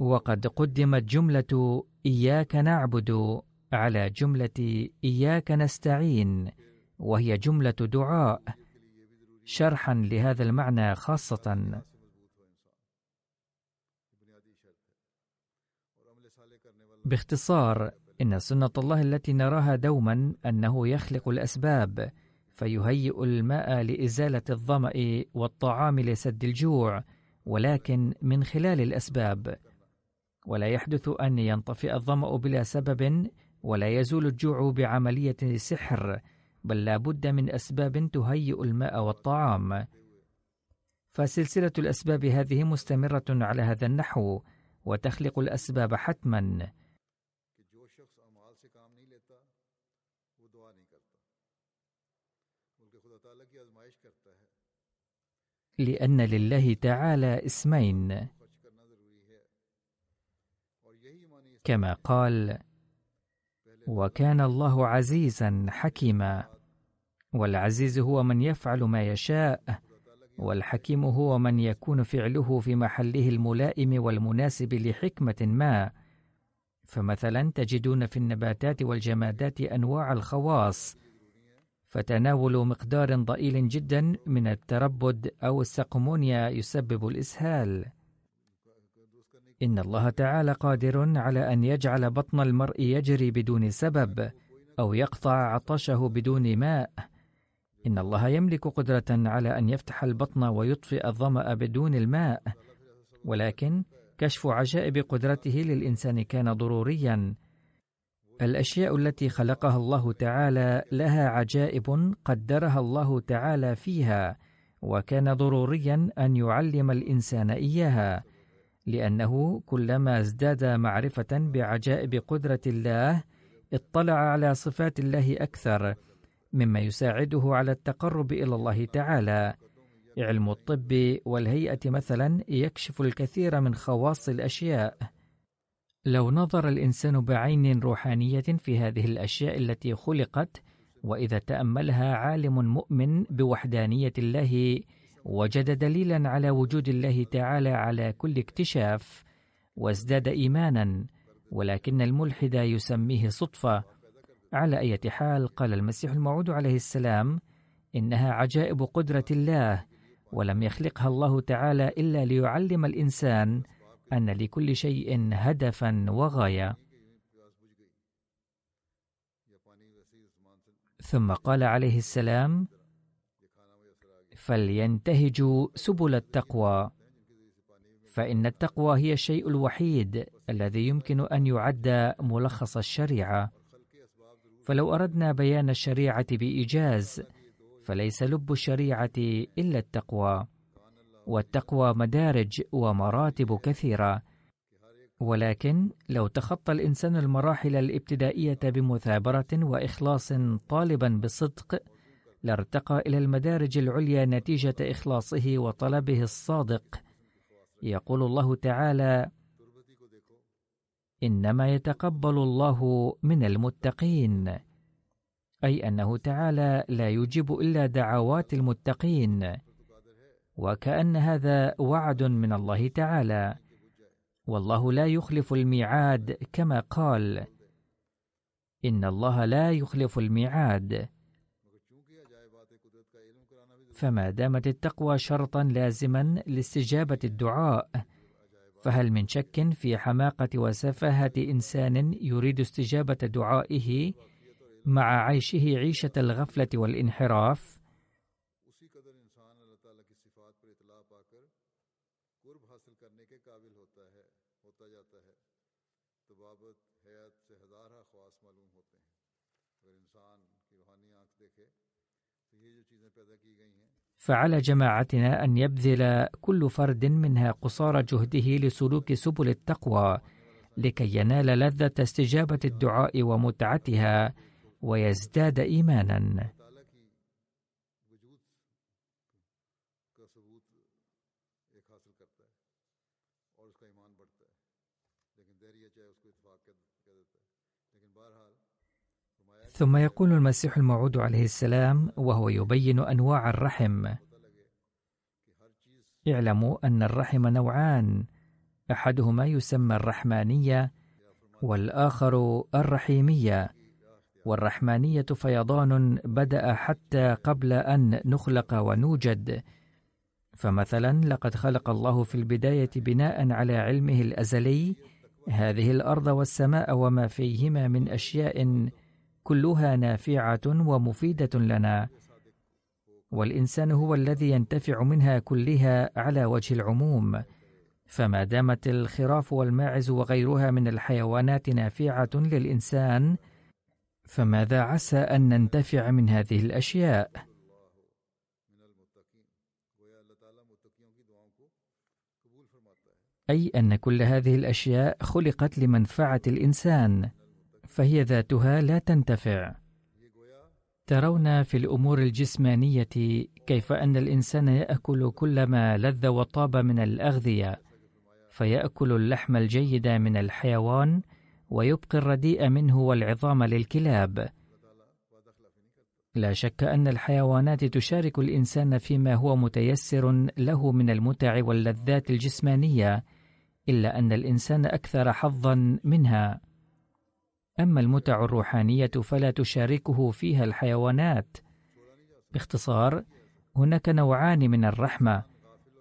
Speaker 2: وقد قدمت جملة إياك نعبد على جملة إياك نستعين وهي جملة دعاء شرحا لهذا المعنى خاصة. باختصار إن سنة الله التي نراها دوما أنه يخلق الأسباب فيهيئ الماء لإزالة الظمأ والطعام لسد الجوع ولكن من خلال الأسباب. ولا يحدث أن ينطفئ الظمأ بلا سبب ولا يزول الجوع بعملية سحر بل لا بد من أسباب تهيئ الماء والطعام. فسلسلة الأسباب هذه مستمرة على هذا النحو وتخلق الأسباب حتما. لأن لله تعالى اسمين. كما قال وكان الله عزيزا حكيما والعزيز هو من يفعل ما يشاء والحكيم هو من يكون فعله في محله الملائم والمناسب لحكمة ما. فمثلا تجدون في النباتات والجمادات أنواع الخواص فتناول مقدار ضئيل جدا من التربد أو السقمونيا يسبب الإسهال. إن الله تعالى قادر على أن يجعل بطن المرء يجري بدون سبب أو يقطع عطشه بدون ماء. إن الله يملك قدرة على أن يفتح البطن ويطفئ الظمأ بدون الماء. ولكن كشف عجائب قدرته للإنسان كان ضروريا. الأشياء التي خلقها الله تعالى لها عجائب قدرها الله تعالى فيها وكان ضروريا أن يعلم الإنسان إياها. لأنه كلما ازداد معرفة بعجائب قدرة الله اطلع على صفات الله أكثر مما يساعده على التقرب إلى الله تعالى. علم الطب والهيئة مثلا يكشف الكثير من خواص الأشياء. لو نظر الإنسان بعين روحانية في هذه الأشياء التي خلقت وإذا تأملها عالم مؤمن بوحدانية الله وجد دليلا على وجود الله تعالى على كل اكتشاف وازداد ايمانا ولكن الملحد يسميه صدفة. على أي حال قال المسيح الموعود عليه السلام إنها عجائب قدرة الله ولم يخلقها الله تعالى إلا ليعلم الإنسان أن لكل شيء هدفا وغاية. ثم قال عليه السلام فلينتهجوا سبل التقوى. فإن التقوى هي الشيء الوحيد الذي يمكن أن يعد ملخص الشريعة. فلو أردنا بيان الشريعة بإيجاز فليس لب الشريعة إلا التقوى. والتقوى مدارج ومراتب كثيرة. ولكن لو تخطى الإنسان المراحل الابتدائية بمثابرة وإخلاص طالبا بصدق لارتقى إلى المدارج العليا نتيجة إخلاصه وطلبه الصادق. يقول الله تعالى إنما يتقبل الله من المتقين. أي أنه تعالى لا يجيب إلا دعوات المتقين. وكأن هذا وعد من الله تعالى. والله لا يخلف الميعاد كما قال إن الله لا يخلف الميعاد. فما دامت التقوى شرطا لازما لاستجابة الدعاء فهل من شك في حماقة وسفاهة إنسان يريد استجابة دعائه مع عيشه عيشة الغفلة والانحراف؟ فعلى جماعتنا أن يبذل كل فرد منها قصارى جهده لسلوك سبل التقوى لكي ينال لذة استجابة الدعاء ومتعتها ويزداد إيمانا. ثم يقول المسيح الموعود عليه السلام وهو يبين أنواع الرحم. اعلموا أن الرحم نوعان أحدهما يسمى الرحمانية والآخر الرحيمية والرحمانية فيضان بدأ حتى قبل أن نخلق ونوجد. فمثلا لقد خلق الله في البداية بناء على علمه الأزلي هذه الأرض والسماء وما فيهما من أشياء كلها نافعة ومفيدة لنا. والإنسان هو الذي ينتفع منها كلها على وجه العموم. فما دامت الخراف والماعز وغيرها من الحيوانات نافعة للإنسان فماذا عسى أن ننتفع من هذه الأشياء؟ أي أن كل هذه الأشياء خلقت لمنفعة الإنسان. فهي ذاتها لا تنتفع. ترون في الأمور الجسمانية كيف أن الإنسان يأكل كل ما لذ وطاب من الأغذية فيأكل اللحم الجيد من الحيوان ويبقي الرديء منه والعظام للكلاب. لا شك أن الحيوانات تشارك الإنسان فيما هو متيسر له من المتع واللذات الجسمانية إلا أن الإنسان أكثر حظا منها. أما المتع الروحانية فلا تشاركه فيها الحيوانات. باختصار هناك نوعان من الرحمة.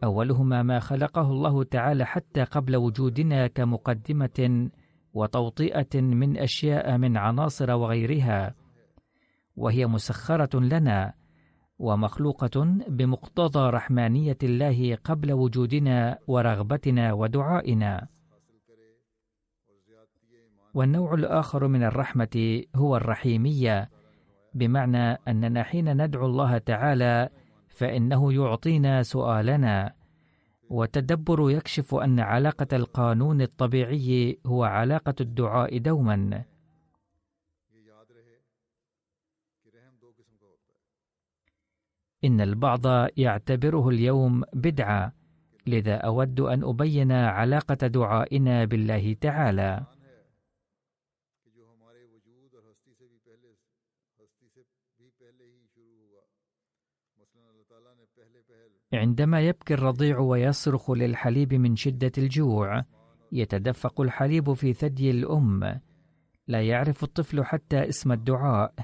Speaker 2: أولهما ما خلقه الله تعالى حتى قبل وجودنا كمقدمة وتوطئة من أشياء من عناصر وغيرها. وهي مسخرة لنا ومخلوقة بمقتضى رحمانية الله قبل وجودنا ورغبتنا ودعائنا. والنوع الآخر من الرحمة هو الرحيمية بمعنى أننا حين ندعو الله تعالى فإنه يعطينا سؤالنا. والتدبر يكشف أن علاقة القانون الطبيعي هو علاقة الدعاء دوما. إن البعض يعتبره اليوم بدعة لذا أود أن أبين علاقة دعائنا بالله تعالى. عندما يبكي الرضيع ويصرخ للحليب من شدة الجوع يتدفق الحليب في ثدي الأم. لا يعرف الطفل حتى اسم الدعاء.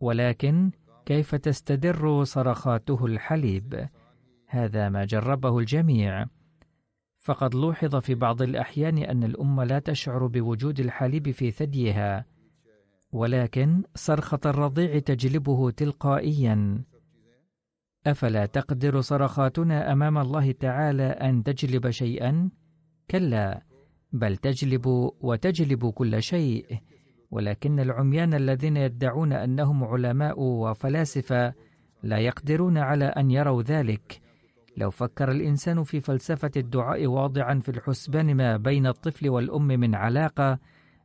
Speaker 2: ولكن كيف تستدر صرخاته الحليب؟ هذا ما جربه الجميع. فقد لوحظ في بعض الأحيان أن الأم لا تشعر بوجود الحليب في ثديها. ولكن صرخة الرضيع تجلبه تلقائيا. أفلا تقدر صرخاتنا أمام الله تعالى أن تجلب شيئا؟ كلا بل تجلب وتجلب كل شيء ولكن العميان الذين يدعون أنهم علماء وفلاسفة لا يقدرون على أن يروا ذلك لو فكر الإنسان في فلسفة الدعاء واضعا في الحسبان ما بين الطفل والأم من علاقة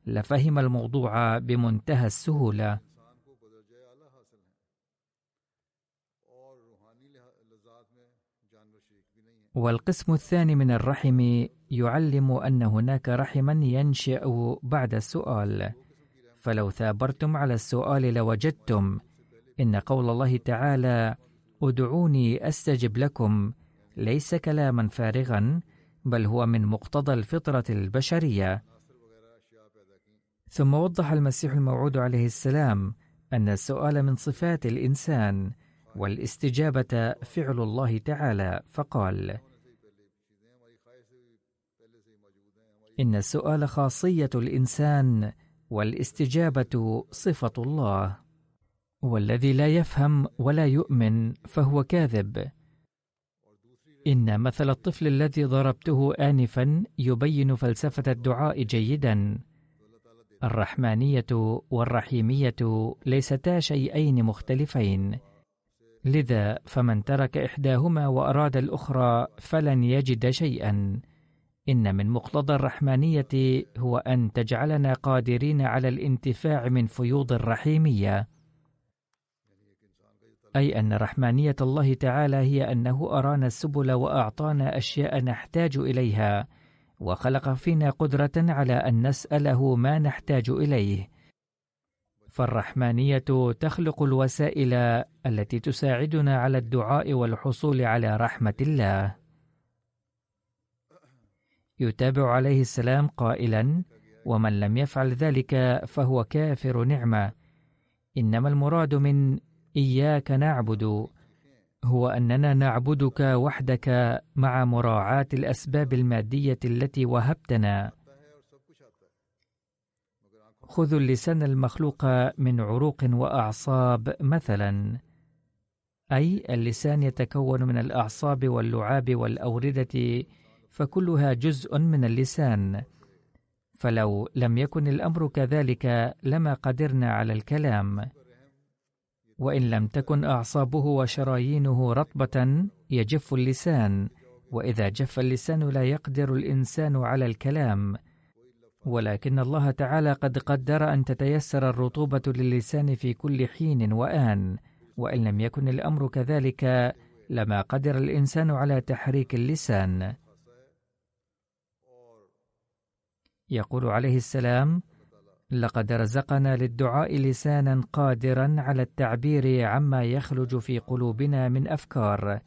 Speaker 2: لفهم الموضوع بمنتهى السهولة والقسم الثاني من الرحم يعلم أن هناك رحما ينشأ بعد السؤال. فلو ثابرتم على السؤال لوجدتم. إن قول الله تعالى ادعوني أستجب لكم ليس كلاما فارغا بل هو من مقتضى الفطرة البشرية. ثم وضح المسيح الموعود عليه السلام أن السؤال من صفات الإنسان. والاستجابة فعل الله تعالى فقال إن السؤال خاصية الإنسان والاستجابة صفة الله. والذي لا يفهم ولا يؤمن فهو كاذب. إن مثل الطفل الذي ضربته آنفا يبين فلسفة الدعاء جيدا. الرحمانية والرحيمية ليستا شيئين مختلفين. لذا فمن ترك إحداهما وأراد الأخرى فلن يجد شيئا. إن من مقتضى الرحمانية هو أن تجعلنا قادرين على الانتفاع من فيوض الرحيمية. أي أن رحمانية الله تعالى هي أنه أرانا السبل وأعطانا أشياء نحتاج إليها وخلق فينا قدرة على أن نسأله ما نحتاج إليه. فالرحمانية تخلق الوسائل التي تساعدنا على الدعاء والحصول على رحمة الله. يتابع عليه السلام قائلا ومن لم يفعل ذلك فهو كافر نعمة. إنما المراد من إياك نعبد هو أننا نعبدك وحدك مع مراعاة الأسباب المادية التي وهبتنا. خذوا اللسان المخلوق من عروق وأعصاب مثلا أي اللسان يتكون من الأعصاب واللعاب والأوردة فكلها جزء من اللسان. فلو لم يكن الأمر كذلك لما قدرنا على الكلام. وإن لم تكن أعصابه وشرايينه رطبة يجف اللسان. وإذا جف اللسان لا يقدر الإنسان على الكلام. ولكن الله تعالى قد قدر أن تتيسر الرطوبة للسان في كل حين وآن وإن لم يكن الأمر كذلك لما قدر الإنسان على تحريك اللسان. يقول عليه السلام لقد رزقنا للدعاء لسانا قادرا على التعبير عما يخلج في قلوبنا من أفكار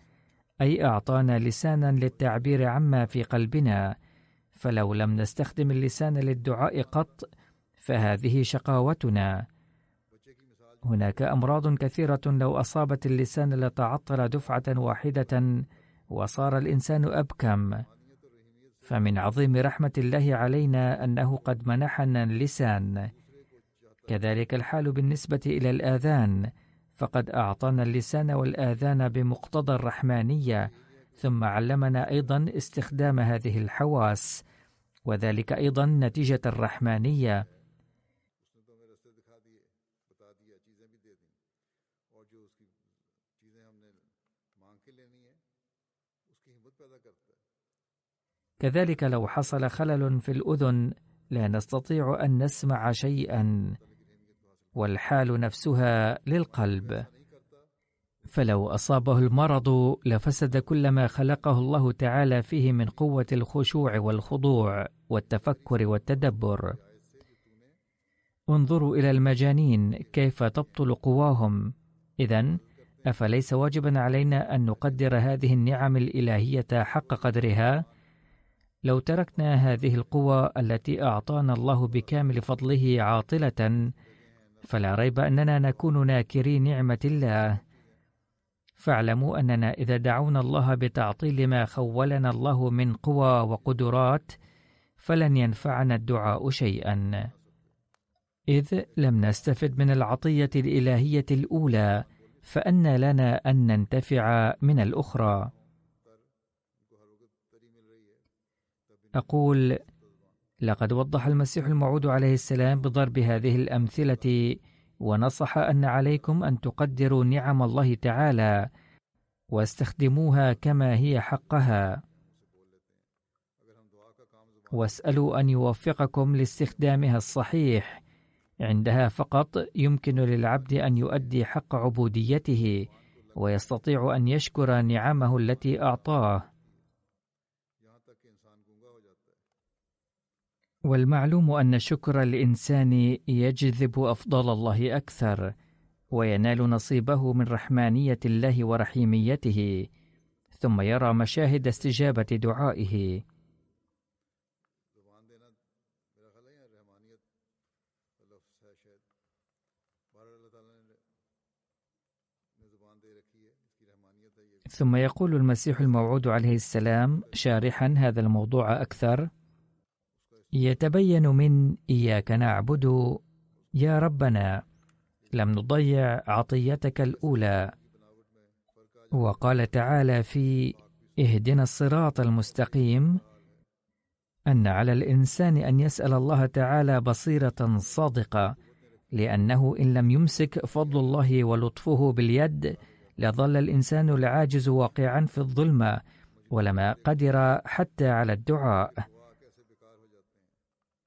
Speaker 2: أي أعطانا لسانا للتعبير عما في قلبنا فلو لم نستخدم اللسان للدعاء قط فهذه شقاوتنا. هناك أمراض كثيرة لو أصابت اللسان لتعطل دفعة واحدة وصار الإنسان أبكم. فمن عظيم رحمة الله علينا أنه قد منحنا اللسان. كذلك الحال بالنسبة إلى الآذان فقد أعطانا اللسان والآذان بمقتضى الرحمانية. ثم علمنا أيضا استخدام هذه الحواس وذلك أيضا نتيجة الرحمانية. كذلك لو حصل خلل في الأذن لا نستطيع أن نسمع شيئا والحال نفسها للقلب. فلو أصابه المرض لفسد كل ما خلقه الله تعالى فيه من قوة الخشوع والخضوع والتفكر والتدبر. انظروا إلى المجانين كيف تبطل قواهم. إذا أفليس واجبا علينا أن نقدر هذه النعم الإلهية حق قدرها؟ لو تركنا هذه القوى التي أعطانا الله بكامل فضله عاطلة فلا ريب أننا نكون ناكري نعمة الله. فاعلموا أننا إذا دعونا الله بتعطيل ما خولنا الله من قوى وقدرات فلن ينفعنا الدعاء شيئا. إذ لم نستفد من العطية الإلهية الأولى فأن لنا أن ننتفع من الأخرى. أقول لقد وضح المسيح الموعود عليه السلام بضرب هذه الأمثلة ونصح أن عليكم أن تقدروا نعم الله تعالى واستخدموها كما هي حقها. واسألوا أن يوفقكم لاستخدامها الصحيح. عندها فقط يمكن للعبد أن يؤدي حق عبوديته ويستطيع أن يشكر نعمه التي أعطاه. والمعلوم أن شكر الإنسان يجذب أفضل الله أكثر وينال نصيبه من رحمانية الله ورحيميته ثم يرى مشاهد استجابة دعائه. ثم يقول المسيح الموعود عليه السلام شارحا هذا الموضوع أكثر يتبين من إياك نعبد يا ربنا لم نضيع عطيتك الأولى. وقال تعالى في اهدنا الصراط المستقيم أن على الإنسان أن يسأل الله تعالى بصيرة صادقة لأنه إن لم يمسك فضل الله ولطفه باليد لظل الإنسان العاجز واقعا في الظلمة ولما قدر حتى على الدعاء.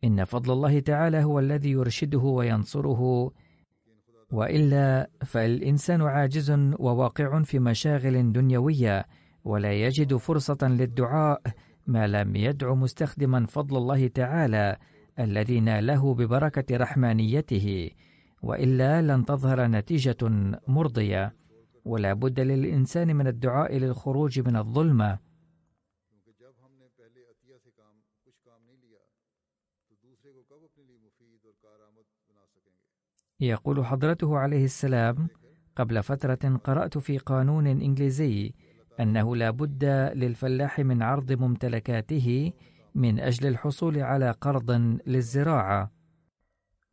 Speaker 2: إن فضل الله تعالى هو الذي يرشده وينصره وإلا فالإنسان عاجز وواقع في مشاغل دنيوية ولا يجد فرصة للدعاء ما لم يدع مستخدما فضل الله تعالى الذي ناله ببركة رحمانيته وإلا لن تظهر نتيجة مرضية. ولا بد للإنسان من الدعاء للخروج من الظلمة يقول حضرته عليه السلام قبل فترة قرأت في قانون إنجليزي أنه لا بد للفلاح من عرض ممتلكاته من أجل الحصول على قرض للزراعة.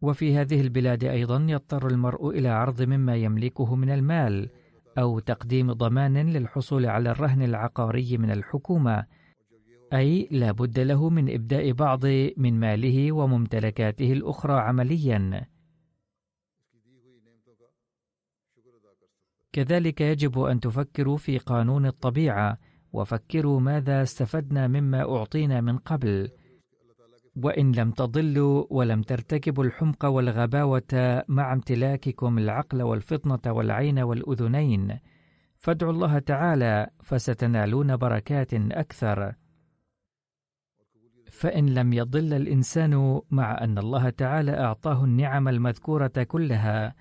Speaker 2: وفي هذه البلاد أيضا يضطر المرء إلى عرض مما يملكه من المال أو تقديم ضمان للحصول على الرهن العقاري من الحكومة أي لا بد له من إبداء بعض من ماله وممتلكاته الأخرى عملياً. كذلك يجب أن تفكروا في قانون الطبيعة وفكروا ماذا استفدنا مما أعطينا من قبل. وإن لم تضلوا ولم ترتكبوا الحمق والغباوة مع امتلاككم العقل والفطنة والعين والأذنين. فادعوا الله تعالى فستنالون بركات أكثر. فإن لم يضل الإنسان مع أن الله تعالى أعطاه النعم المذكورة كلها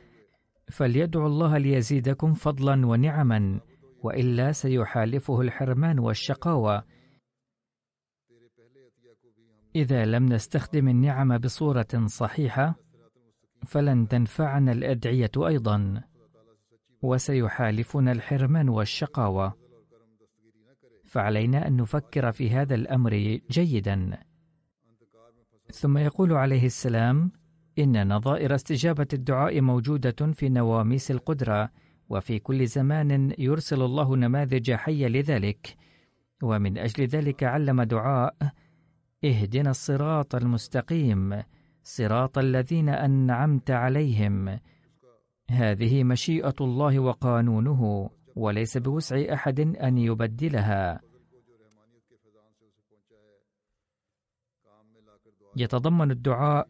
Speaker 2: فليدعو الله ليزيدكم فضلا ونعما وإلا سيحالفه الحرمان والشقاوة. إذا لم نستخدم النعم بصورة صحيحة فلن تنفعنا الأدعية أيضا. وسيحالفنا الحرمان والشقاوة. فعلينا أن نفكر في هذا الأمر جيدا. ثم يقول عليه السلام إن نظائر استجابة الدعاء موجودة في نواميس القدرة وفي كل زمان يرسل الله نماذج حية لذلك. ومن أجل ذلك علم دعاء اهدنا الصراط المستقيم صراط الذين أنعمت عليهم. هذه مشيئة الله وقانونه وليس بوسع أحد أن يبدلها. يتضمن الدعاء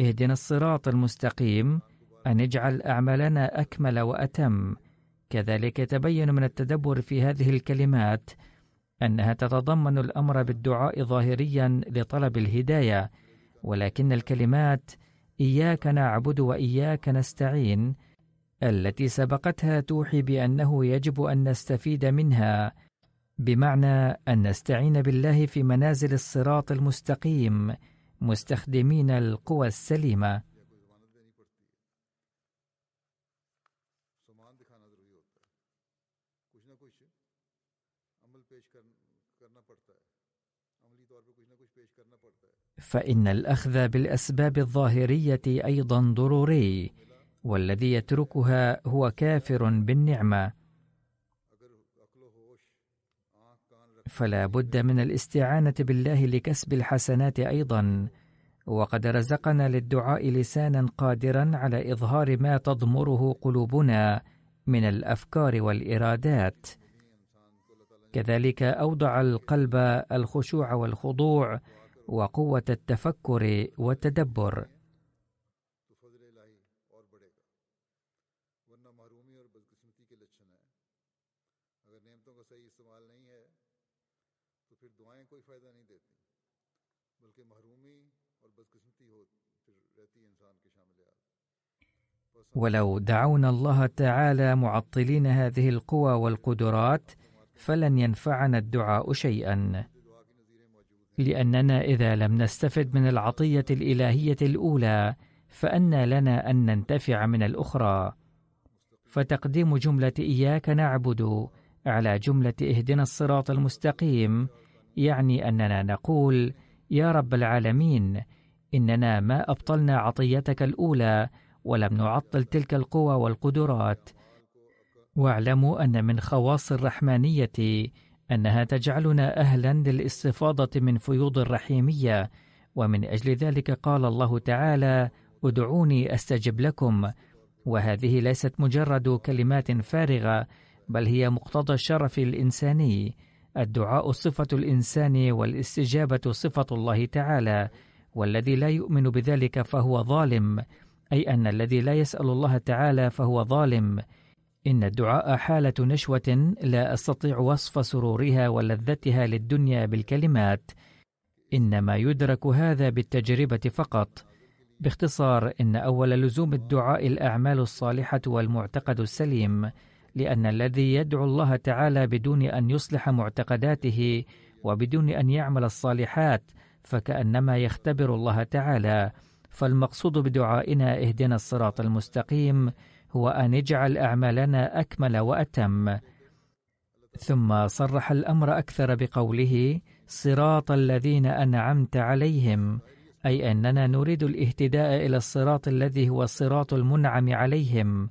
Speaker 2: اهدنا الصراط المستقيم أن اجعل أعمالنا أكمل وأتم. كذلك يتبين من التدبر في هذه الكلمات أنها تتضمن الأمر بالدعاء ظاهريا لطلب الهداية ولكن الكلمات إياك نعبد وإياك نستعين التي سبقتها توحي بأنه يجب أن نستفيد منها بمعنى أن نستعين بالله في منازل الصراط المستقيم. مستخدمين القوى السليمة. فإن الأخذ بالأسباب الظاهرية أيضا ضروري والذي يتركها هو كافر بالنعمة. فلا بد من الاستعانة بالله لكسب الحسنات أيضا. وقد رزقنا للدعاء لسانا قادرا على إظهار ما تضمره قلوبنا من الأفكار والإرادات. كذلك أوضع القلب الخشوع والخضوع وقوة التفكر والتدبر. ولو دعونا الله تعالى معطلين هذه القوى والقدرات فلن ينفعنا الدعاء شيئا. لأننا إذا لم نستفد من العطية الإلهية الأولى فانى لنا أن ننتفع من الأخرى. فتقديم جملة إياك نعبد على جملة اهدنا الصراط المستقيم يعني أننا نقول يا رب العالمين إننا ما أبطلنا عطيتك الأولى ولم نعطل تلك القوى والقدرات. واعلموا أن من خواص الرحمانية أنها تجعلنا أهلا للاستفاضة من فيوض الرحيمية ومن أجل ذلك قال الله تعالى ادعوني أستجب لكم. وهذه ليست مجرد كلمات فارغة بل هي مقتضى الشرف الإنساني. الدعاء صفة الإنسان والاستجابة صفة الله تعالى والذي لا يؤمن بذلك فهو ظالم. أي أن الذي لا يسأل الله تعالى فهو ظالم. إن الدعاء حالة نشوة لا أستطيع وصف سرورها ولذتها للدنيا بالكلمات. إنما يدرك هذا بالتجربة فقط. باختصار إن أول لزوم الدعاء الأعمال الصالحة والمعتقد السليم لأن الذي يدعو الله تعالى بدون أن يصلح معتقداته وبدون أن يعمل الصالحات فكأنما يختبر الله تعالى. فالمقصود بدعائنا اهدنا الصراط المستقيم هو أن يجعل أعمالنا أكمل وأتم. ثم صرح الأمر أكثر بقوله صراط الذين أنعمت عليهم أي أننا نريد الاهتداء إلى الصراط الذي هو الصراط المنعم عليهم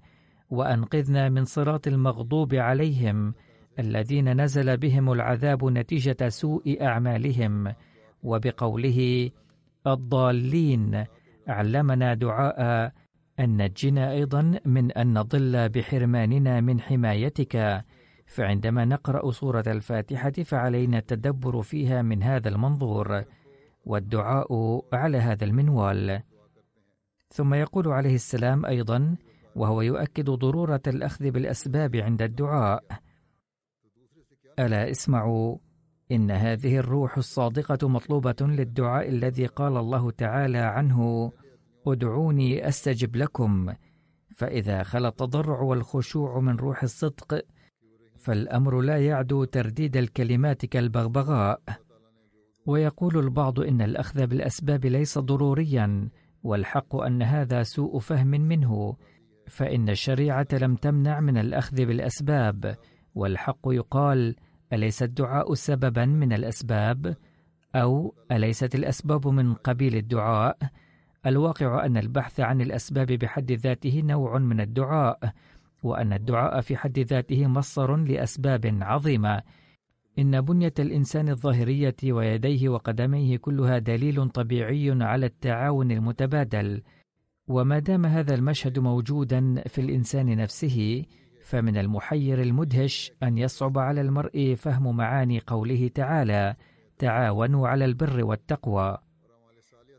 Speaker 2: وأنقذنا من صراط المغضوب عليهم الذين نزل بهم العذاب نتيجة سوء أعمالهم. وبقوله الضالين علمنا دعاء أن نجنا أيضا من أن نضل بحرماننا من حمايتك. فعندما نقرأ سورة الفاتحة فعلينا التدبر فيها من هذا المنظور والدعاء على هذا المنوال. ثم يقول عليه السلام أيضا وهو يؤكد ضرورة الأخذ بالأسباب عند الدعاء. ألا اسمعوا. إن هذه الروح الصادقة مطلوبة للدعاء الذي قال الله تعالى عنه ادعوني أستجب لكم. فإذا خلا التضرع والخشوع من روح الصدق فالأمر لا يعدو ترديد الكلمات كالبغبغاء. ويقول البعض إن الأخذ بالأسباب ليس ضروريا والحق أن هذا سوء فهم منه. فإن الشريعة لم تمنع من الأخذ بالأسباب والحق يقال أليس الدعاء سببا من الأسباب؟ أو أليست الأسباب من قبيل الدعاء؟ الواقع أن البحث عن الأسباب بحد ذاته نوع من الدعاء وأن الدعاء في حد ذاته مصدر لأسباب عظيمة إن بنية الإنسان الظاهرية ويديه وقدميه كلها دليل طبيعي على التعاون المتبادل وما دام هذا المشهد موجودا في الإنسان نفسه فمن المحير المدهش أن يصعب على المرء فهم معاني قوله تعالى تعاونوا على البر والتقوى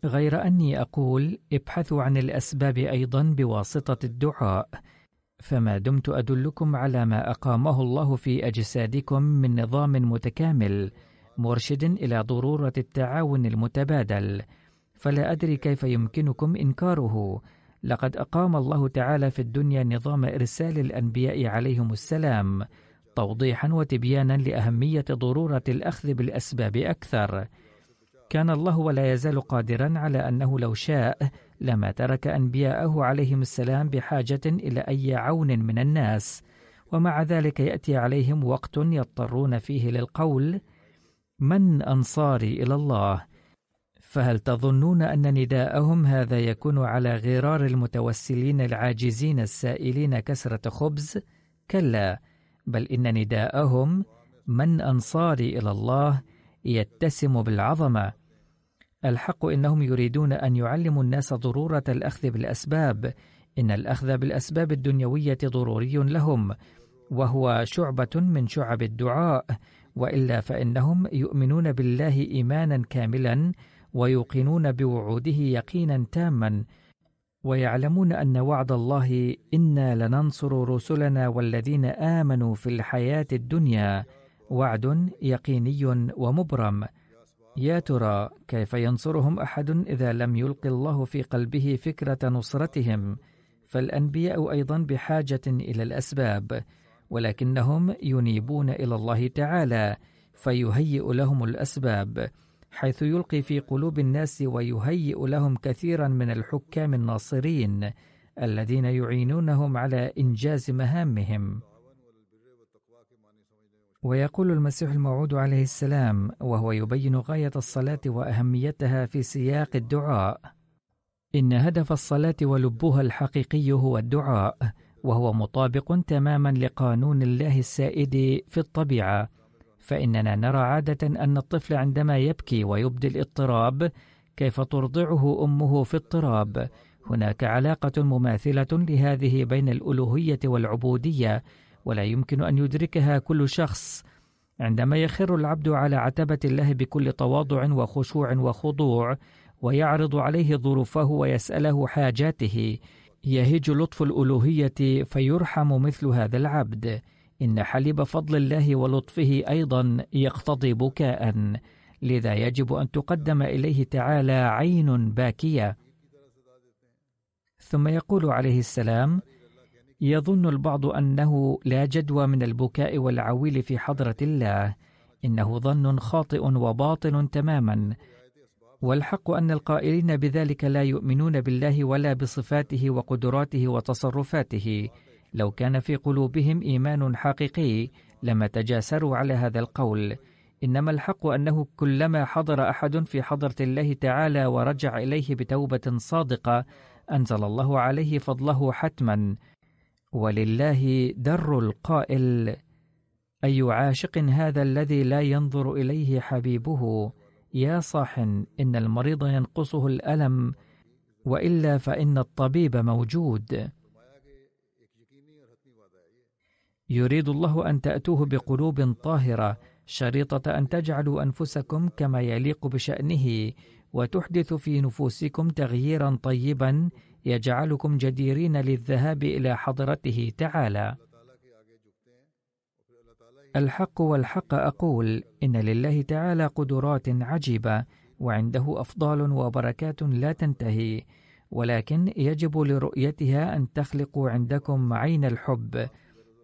Speaker 2: غير أني أقول ابحثوا عن الأسباب أيضا بواسطة الدعاء فما دمت أدلكم على ما أقامه الله في أجسادكم من نظام متكامل مرشد إلى ضرورة التعاون المتبادل. فلا أدري كيف يمكنكم إنكاره. لقد أقام الله تعالى في الدنيا نظام إرسال الأنبياء عليهم السلام توضيحا وتبيانا لأهمية ضرورة الأخذ بالأسباب أكثر. كان الله ولا يزال قادرا على أنه لو شاء لما ترك أنبياءه عليهم السلام بحاجة إلى أي عون من الناس ومع ذلك يأتي عليهم وقت يضطرون فيه للقول من أنصاري إلى الله؟ فهل تظنون أن نداءهم هذا يكون على غرار المتوسلين العاجزين السائلين كسرة خبز؟ كلا بل إن نداءهم من أنصاري إلى الله يتسم بالعظمة. الحق إنهم يريدون أن يعلموا الناس ضرورة الأخذ بالأسباب. إن الأخذ بالأسباب الدنيوية ضروري لهم وهو شعبة من شعب الدعاء. وإلا فإنهم يؤمنون بالله إيمانا كاملا ويوقنون بوعوده يقينا تاما ويعلمون أن وعد الله إنا لننصر رسلنا والذين آمنوا في الحياة الدنيا. وعد يقيني ومبرم. يا ترى كيف ينصرهم أحد إذا لم يلق الله في قلبه فكرة نصرتهم؟ فالأنبياء أيضا بحاجة إلى الأسباب ولكنهم ينيبون إلى الله تعالى فيهيئ لهم الأسباب. حيث يلقي في قلوب الناس ويهيئ لهم كثيرا من الحكام الناصرين الذين يعينونهم على إنجاز مهامهم. ويقول المسيح الموعود عليه السلام وهو يبين غاية الصلاة وأهميتها في سياق الدعاء. إن هدف الصلاة ولبها الحقيقي هو الدعاء وهو مطابق تماما لقانون الله السائد في الطبيعة. فإننا نرى عادة أن الطفل عندما يبكي ويبدي الاضطراب كيف ترضعه أمه في اضطراب. هناك علاقة مماثلة لهذه بين الألوهية والعبودية ولا يمكن أن يدركها كل شخص. عندما يخر العبد على عتبة الله بكل تواضع وخشوع وخضوع ويعرض عليه ظروفه ويسأله حاجاته يهج لطف الألوهية فيرحم مثل هذا العبد. إن حليب فضل الله ولطفه أيضا يقتضي بكاء لذا يجب أن تقدم إليه تعالى عين باكية. ثم يقول عليه السلام يظن البعض أنه لا جدوى من البكاء والعويل في حضرة الله إنه ظن خاطئ وباطل تماما. والحق أن القائلين بذلك لا يؤمنون بالله ولا بصفاته وقدراته وتصرفاته. لو كان في قلوبهم إيمان حقيقي لما تجاسروا على هذا القول. إنما الحق أنه كلما حضر أحد في حضرة الله تعالى ورجع إليه بتوبة صادقة أنزل الله عليه فضله حتما. ولله در القائل أي عاشق هذا الذي لا ينظر إليه حبيبه؟ يا صاح إن المريض ينقصه الألم وإلا فإن الطبيب موجود. يريد الله أن تأتوه بقلوب طاهرة شريطة أن تجعلوا أنفسكم كما يليق بشأنه وتحدث في نفوسكم تغييرا طيبا يجعلكم جديرين للذهاب إلى حضرته تعالى. الحق والحق أقول إن لله تعالى قدرات عجيبة وعنده أفضال وبركات لا تنتهي ولكن يجب لرؤيتها أن تخلق عندكم عين الحب.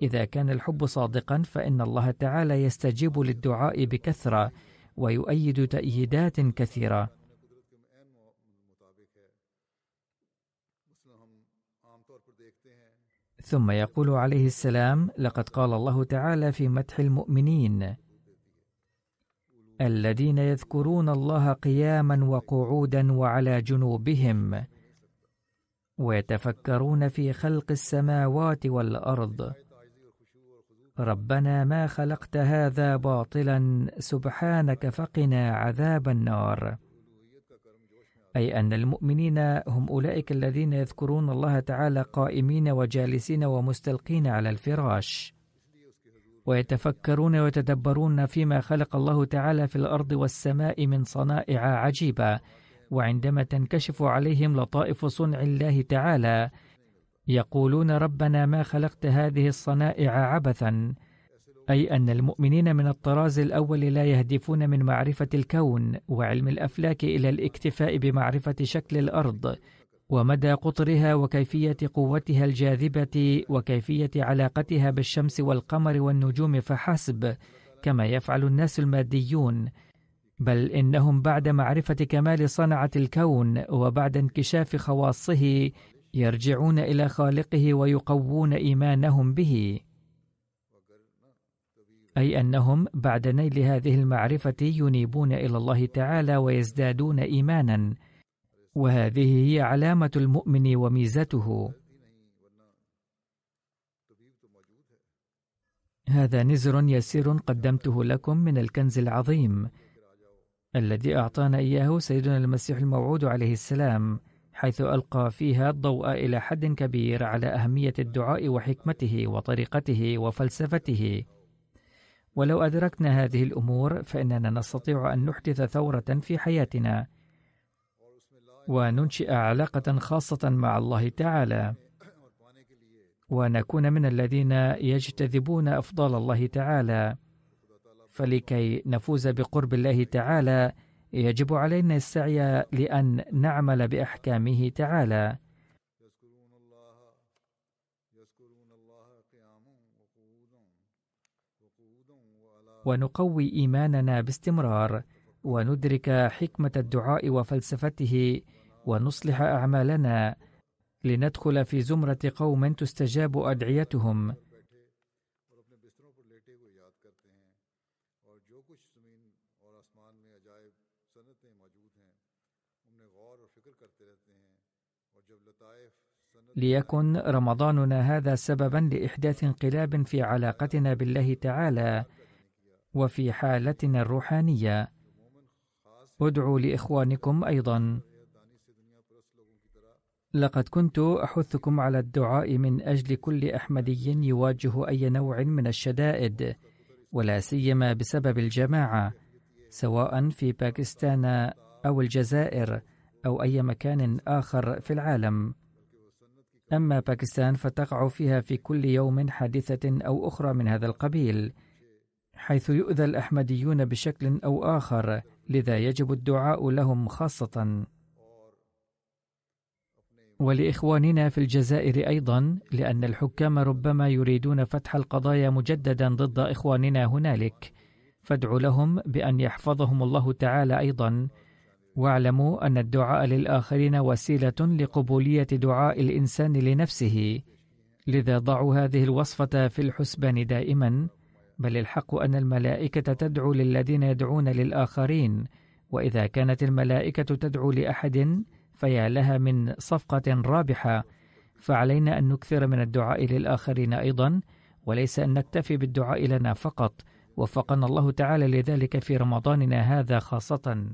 Speaker 2: إذا كان الحب صادقا فإن الله تعالى يستجيب للدعاء بكثرة ويؤيد تأييدات كثيرة. ثم يقول عليه السلام لقد قال الله تعالى في مدح المؤمنين الذين يذكرون الله قياما وقعودا وعلى جنوبهم ويتفكرون في خلق السماوات والأرض ربنا ما خلقت هذا باطلا سبحانك فقنا عذاب النار. أي أن المؤمنين هم أولئك الذين يذكرون الله تعالى قائمين وجالسين ومستلقين على الفراش. ويتفكرون ويتدبرون فيما خلق الله تعالى في الأرض والسماء من صنائع عجيبة وعندما تنكشف عليهم لطائف صنع الله تعالى يقولون ربنا ما خلقت هذه الصنائع عبثا أي أن المؤمنين من الطراز الأول لا يهدفون من معرفة الكون وعلم الأفلاك إلى الاكتفاء بمعرفة شكل الأرض ومدى قطرها وكيفية قوتها الجاذبة وكيفية علاقتها بالشمس والقمر والنجوم فحسب كما يفعل الناس الماديون. بل إنهم بعد معرفة كمال صنعة الكون وبعد انكشاف خواصه يرجعون إلى خالقه ويقوون إيمانهم به. أي أنهم بعد نيل هذه المعرفة ينيبون إلى الله تعالى ويزدادون إيمانا. وهذه هي علامة المؤمن وميزته. هذا نزر يسير قدمته لكم من الكنز العظيم الذي أعطانا إياه سيدنا المسيح الموعود عليه السلام. حيث ألقى فيها الضوء إلى حد كبير على أهمية الدعاء وحكمته وطريقته وفلسفته. ولو أدركنا هذه الأمور فإننا نستطيع أن نحدث ثورة في حياتنا. وننشئ علاقة خاصة مع الله تعالى. ونكون من الذين يجتذبون أفضال الله تعالى. فلكي نفوز بقرب الله تعالى يجب علينا السعي لأن نعمل بأحكامه تعالى. ونقوي إيماننا باستمرار وندرك حكمة الدعاء وفلسفته ونصلح أعمالنا لندخل في زمرة قوم تستجاب أدعيتهم. ليكن رمضاننا هذا سببا لإحداث انقلاب في علاقتنا بالله تعالى وفي حالتنا الروحانية. ادعوا لإخوانكم أيضا. لقد كنت أحثكم على الدعاء من أجل كل أحمدي يواجه أي نوع من الشدائد ولا سيما بسبب الجماعة سواء في باكستان أو الجزائر أو أي مكان آخر في العالم. أما باكستان فتقع فيها في كل يوم حادثة أو أخرى من هذا القبيل حيث يؤذى الأحمديون بشكل أو آخر لذا يجب الدعاء لهم خاصة. ولإخواننا في الجزائر أيضا لأن الحكام ربما يريدون فتح القضايا مجددا ضد إخواننا هنالك فادعوا لهم بأن يحفظهم الله تعالى أيضا واعلموا أن الدعاء للآخرين وسيلة لقبولية دعاء الإنسان لنفسه لذا ضعوا هذه الوصفة في الحسبان دائما بل الحق أن الملائكة تدعو للذين يدعون للآخرين وإذا كانت الملائكة تدعو لأحد فيا لها من صفقة رابحة. فعلينا أن نكثر من الدعاء للآخرين أيضا وليس أن نكتفي بالدعاء لنا فقط. وفقنا الله تعالى لذلك في رمضاننا هذا خاصة.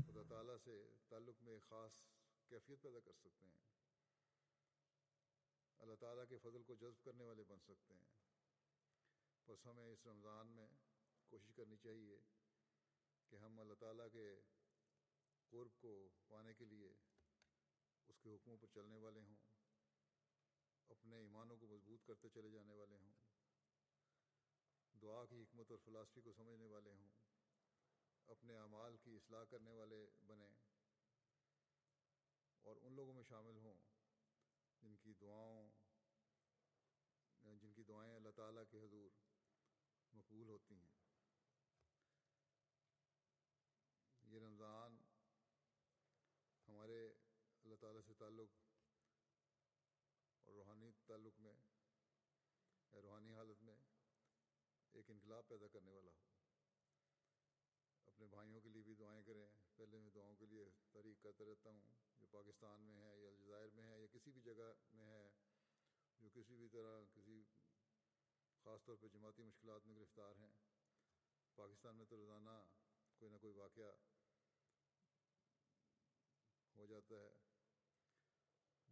Speaker 1: کرتے چلے جانے والے ہوں۔ دعا کی حکمت اور فلاسفی کو سمجھنے والے ہوں۔ اپنے اعمال کی اصلاح کرنے والے بنیں۔ اور ان لوگوں میں شامل ہوں جن کی دعاؤں، جن کی دعائیں اللہ تعالیٰ کے حضور مقبول ہوتی ہیں۔ یہ رمضان ہمارے اللہ تعالیٰ سے تعلق اور روحانی تعلق میں روحانی حالت میں ایک انقلاب پیدا کرنے والا ہو اپنے بھائیوں کے لیے بھی دعائیں کریں۔ پہلے میں دعاؤں کے لیے تحریک کرتا رہتا ہوں۔ جو پاکستان میں ہے یا الجزائر میں ہے یا کسی بھی جگہ میں ہے، جو کسی بھی طرح کسی خاص طور پہ جماعتی مشکلات میں گرفتار ہیں، پاکستان میں تو روزانہ کوئی نہ کوئی واقعہ ہو جاتا ہے۔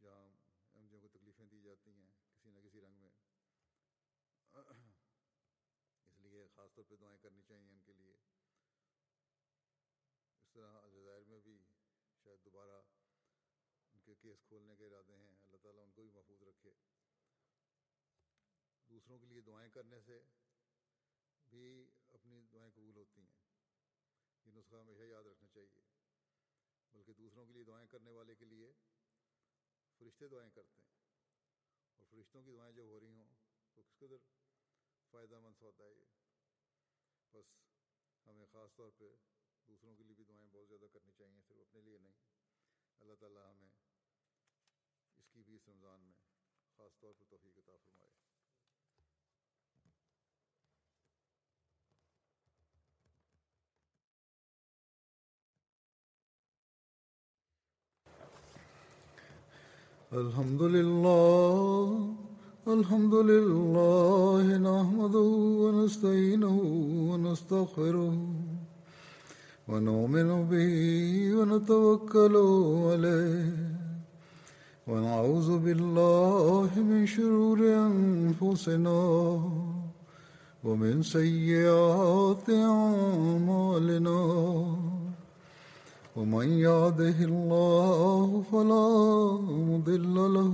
Speaker 1: جہاں احمدیوں کو تکلیفیں دی جاتی ہیں، کسی نہ کسی رنگ میں اس لیے خاص طور پہ دعائیں کرنی چاہیے ان کے لیے۔ اس طرح الجزائر میں بھی شاید دوبارہ ان کے کیس کھولنے کے ارادے ہیں۔ اللہ تعالیٰ ان کو بھی محفوظ رکھے۔ دوسروں کے لیے دعائیں کرنے سے بھی اپنی دعائیں قبول ہوتی ہیں۔ یہ نسخہ ہمیشہ یاد رکھنا چاہیے۔ بلکہ دوسروں کے لیے دعائیں کرنے والے کے لیے فرشتے دعائیں کرتے ہیں۔ اور فرشتوں کی دعائیں جب ہو رہی ہوں تو کس قدر فائدہ مند ہوتا ہے یہ۔ بس ہمیں خاص طور پہ دوسروں کے لیے بھی دعائیں بہت زیادہ کرنی چاہیے، صرف اپنے لیے نہیں۔ اللہ تعالیٰ ہمیں اس کی بھی اس رمضان میں خاص طور پر توفیق عطا فرمائے۔ الحمد للہ الحمد لله نحمده ونستعينه ونستغفره ونؤمن به ونتوكل عليه ونعوذ بالله من شرور أنفسنا ومن سيئات أعمالنا. ومن يهده الله فلا مضل له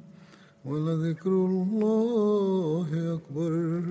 Speaker 1: ولذكر الله أكبر.